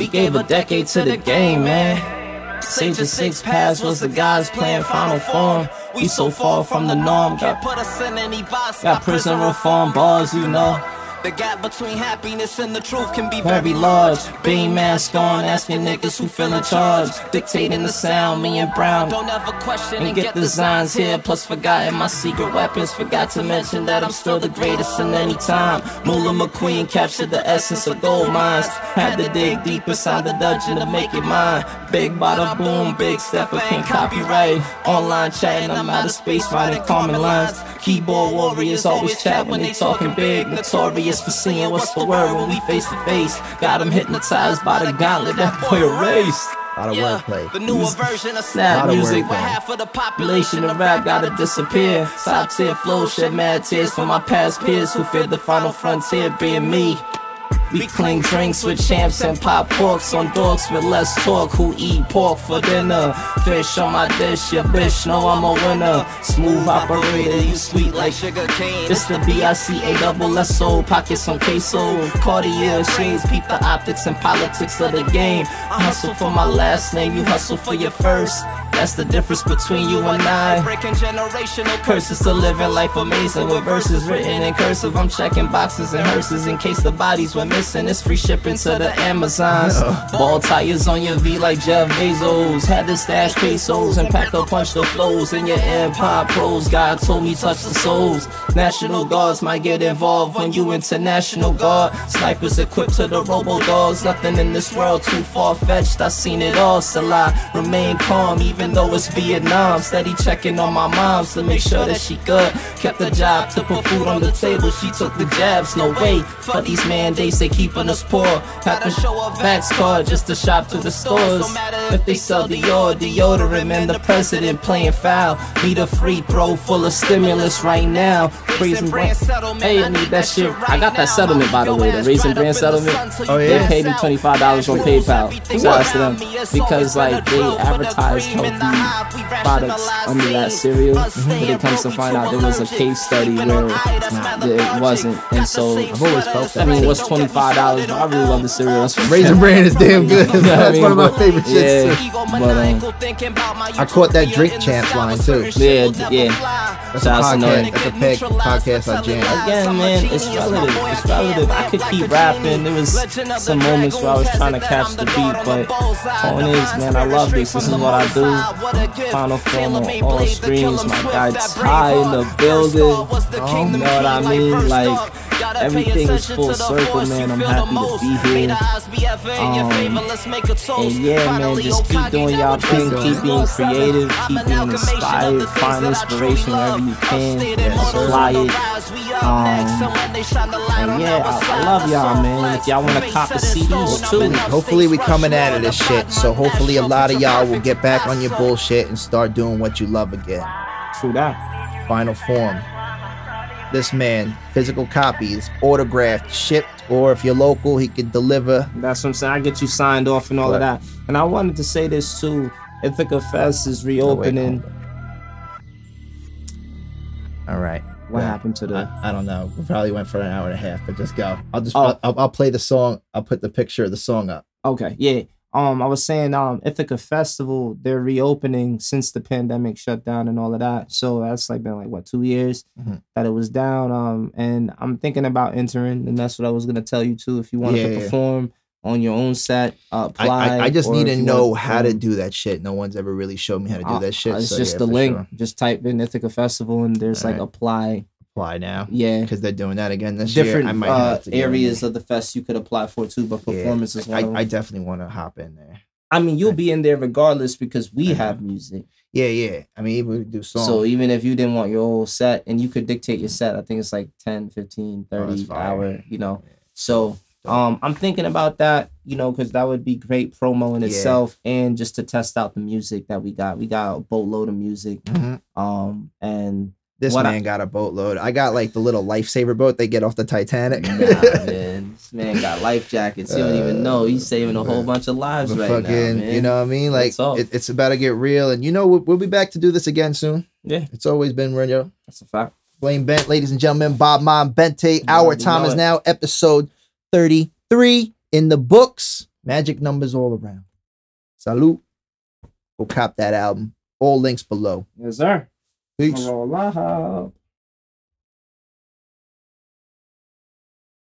We gave a decade to the game, man. Sage of Six Paths was the guys playing final form. We so far from the norm. Got, put us in any box. got prison reform bars, you know. The gap between happiness and the truth can be Very large. Beam mask on, asking niggas who feel in charge. Dictating the sound, me and Brown. Don't ever question And get designs here, plus forgotten my secret weapons. Forgot to mention that I'm still the greatest in any time. Mullah McQueen captured the essence of gold mines. Had to dig deep inside the dungeon to make it mine. Big bada boom, big stepper, can't copyright. Online chatting, I'm out of space, writing common lines. Keyboard warriors always chat when they talking big. Notorious for seeing what's the word when we face to face. Got 'em hypnotized by the gauntlet, that boy erased. A lot of wordplay. The newer version of Snap music. Where half of the Population of rap gotta disappear. Top tier flow, shed mad tears for my past peers who feared the final frontier being me. We cling drinks with champs and pop porks on dogs with less talk. Who eat pork for dinner. Fish on my dish, your bitch know I'm a winner. Smooth operator, you sweet like sugar cane. it's the B-I-C-A double S-O Pockets on queso. Cartier shades Peep the optics and politics of the game. I hustle for my last name You hustle for your first. That's the difference between you and I. Breaking generational Curses. To living life amazing With verses written in cursive. I'm checking boxes and hearses In case the bodies were missing And it's free shipping to the Amazons. Ball tires on your V like Jeff Bezos. Had to stash pesos And pack a punch the flows In your Empire pros. God told me touch the souls. National Guards might get involved When you international guard. Snipers equipped to the robo dogs. Nothing in this world too far-fetched. I seen it all Still I remain calm Even though it's Vietnam. Steady checking on my moms To make sure that she good. Kept the job to put food on the table. She took the jabs. No way For these mandates they keeping us poor. Have to show a Vax card Just to shop to the stores. If they sell Dior Deodorant Man the president playing foul. Need a free throw full of stimulus right now. Raisin Bran settlement. Hey, I need that shit. I got that settlement by the way, the Raisin Bran settlement. Oh, yeah. They paid me twenty five dollars on PayPal. Shout out to them because like they advertise healthy products under that cereal, but it comes to find out there was a case study where it wasn't, and so I've always felt that. I mean, it was twenty five dollars, I really love the cereal. That's Raisin Bran is damn good. You know what I That's mean? one of my But, favorite shits. yeah. too. But, um, I caught that drink Champs line, too. Yeah, yeah. That's a Shout out to podcast. Noah. That's a peg podcast I jam. Again, man, it's relative. It's relative. I could keep rapping. There was some moments where I was trying to catch the beat, but point is, man, I love this. This is what I do. Final form on all streams. My guy Ty in the building. You know what I mean? Like everything is full circle, man. I'm happy to be here. Um, and yeah, man, just keep doing y'all thing. Keep being creative. Keep being inspired. Find inspiration wherever you can. Apply it. up next. And when they shine the light on yeah, I, I love y'all, man. If y'all want to Face cop the to CDs too, Hopefully we coming out of this shit. So hopefully a lot of y'all will get back on your bullshit and start doing what you love again. true that. Final form. This man, physical copies, autographed, shipped, or if you're local, he could deliver. That's what I'm saying. I get you signed off and all of that. And I wanted to say this too. Ithaca Fest is reopening. hold All right. what Yeah. happened to the? I, I don't know. We probably went for an hour and a half, but just go. I'll just Oh. I'll, I'll play the song. I'll put the picture of the song up. Okay, yeah. Um, I was saying, um, Ithaca Festival, they're reopening since the pandemic shut down and all of that. So that's like been like what two years Mhm. that it was down. Um, and I'm thinking about entering, and that's what I was gonna tell you too. If you wanted Yeah, to yeah. perform on your own set, uh, apply. I, I just need to know how to do that shit. No one's ever really showed me how to do uh, that shit. It's so just yeah, the link. sure. Just type in Ithaca Festival, and there's like Alright. apply. Apply now Yeah. because they're doing that again this Different year. I might uh, have to get in areas of the fest you could apply for too, but Yeah, performance is one I. I definitely want to hop in there. I mean, you'll be in there regardless because we know. have music. Yeah, yeah. I mean, we do songs. So even if you didn't want your whole set and you could dictate your set, I think it's like 10, 15, Oh, 30 fire. hour, you know. Yeah. So um I'm thinking about that, you know, because that would be great promo in Yeah. itself and just to test out the music that we got. We got a boatload of music. Mhm. Um and this what I- man got a boatload. I got like the little lifesaver boat they get off the Titanic. nah, man, this man got life jackets. You don't even know. He's saving a whole Uh, bunch of lives right fucking, now, man. you know what I mean? Like it, it's about to get real, and you know we'll, we'll be back to do this again soon. Yeah. It's always been real. That's a fact. Blane Bent, ladies and gentlemen, Bad Mon Bente. Our time is it. now episode 33 in the books. Magic numbers all around. Salute. Go cop that album. All links below. Yes, sir. Peace.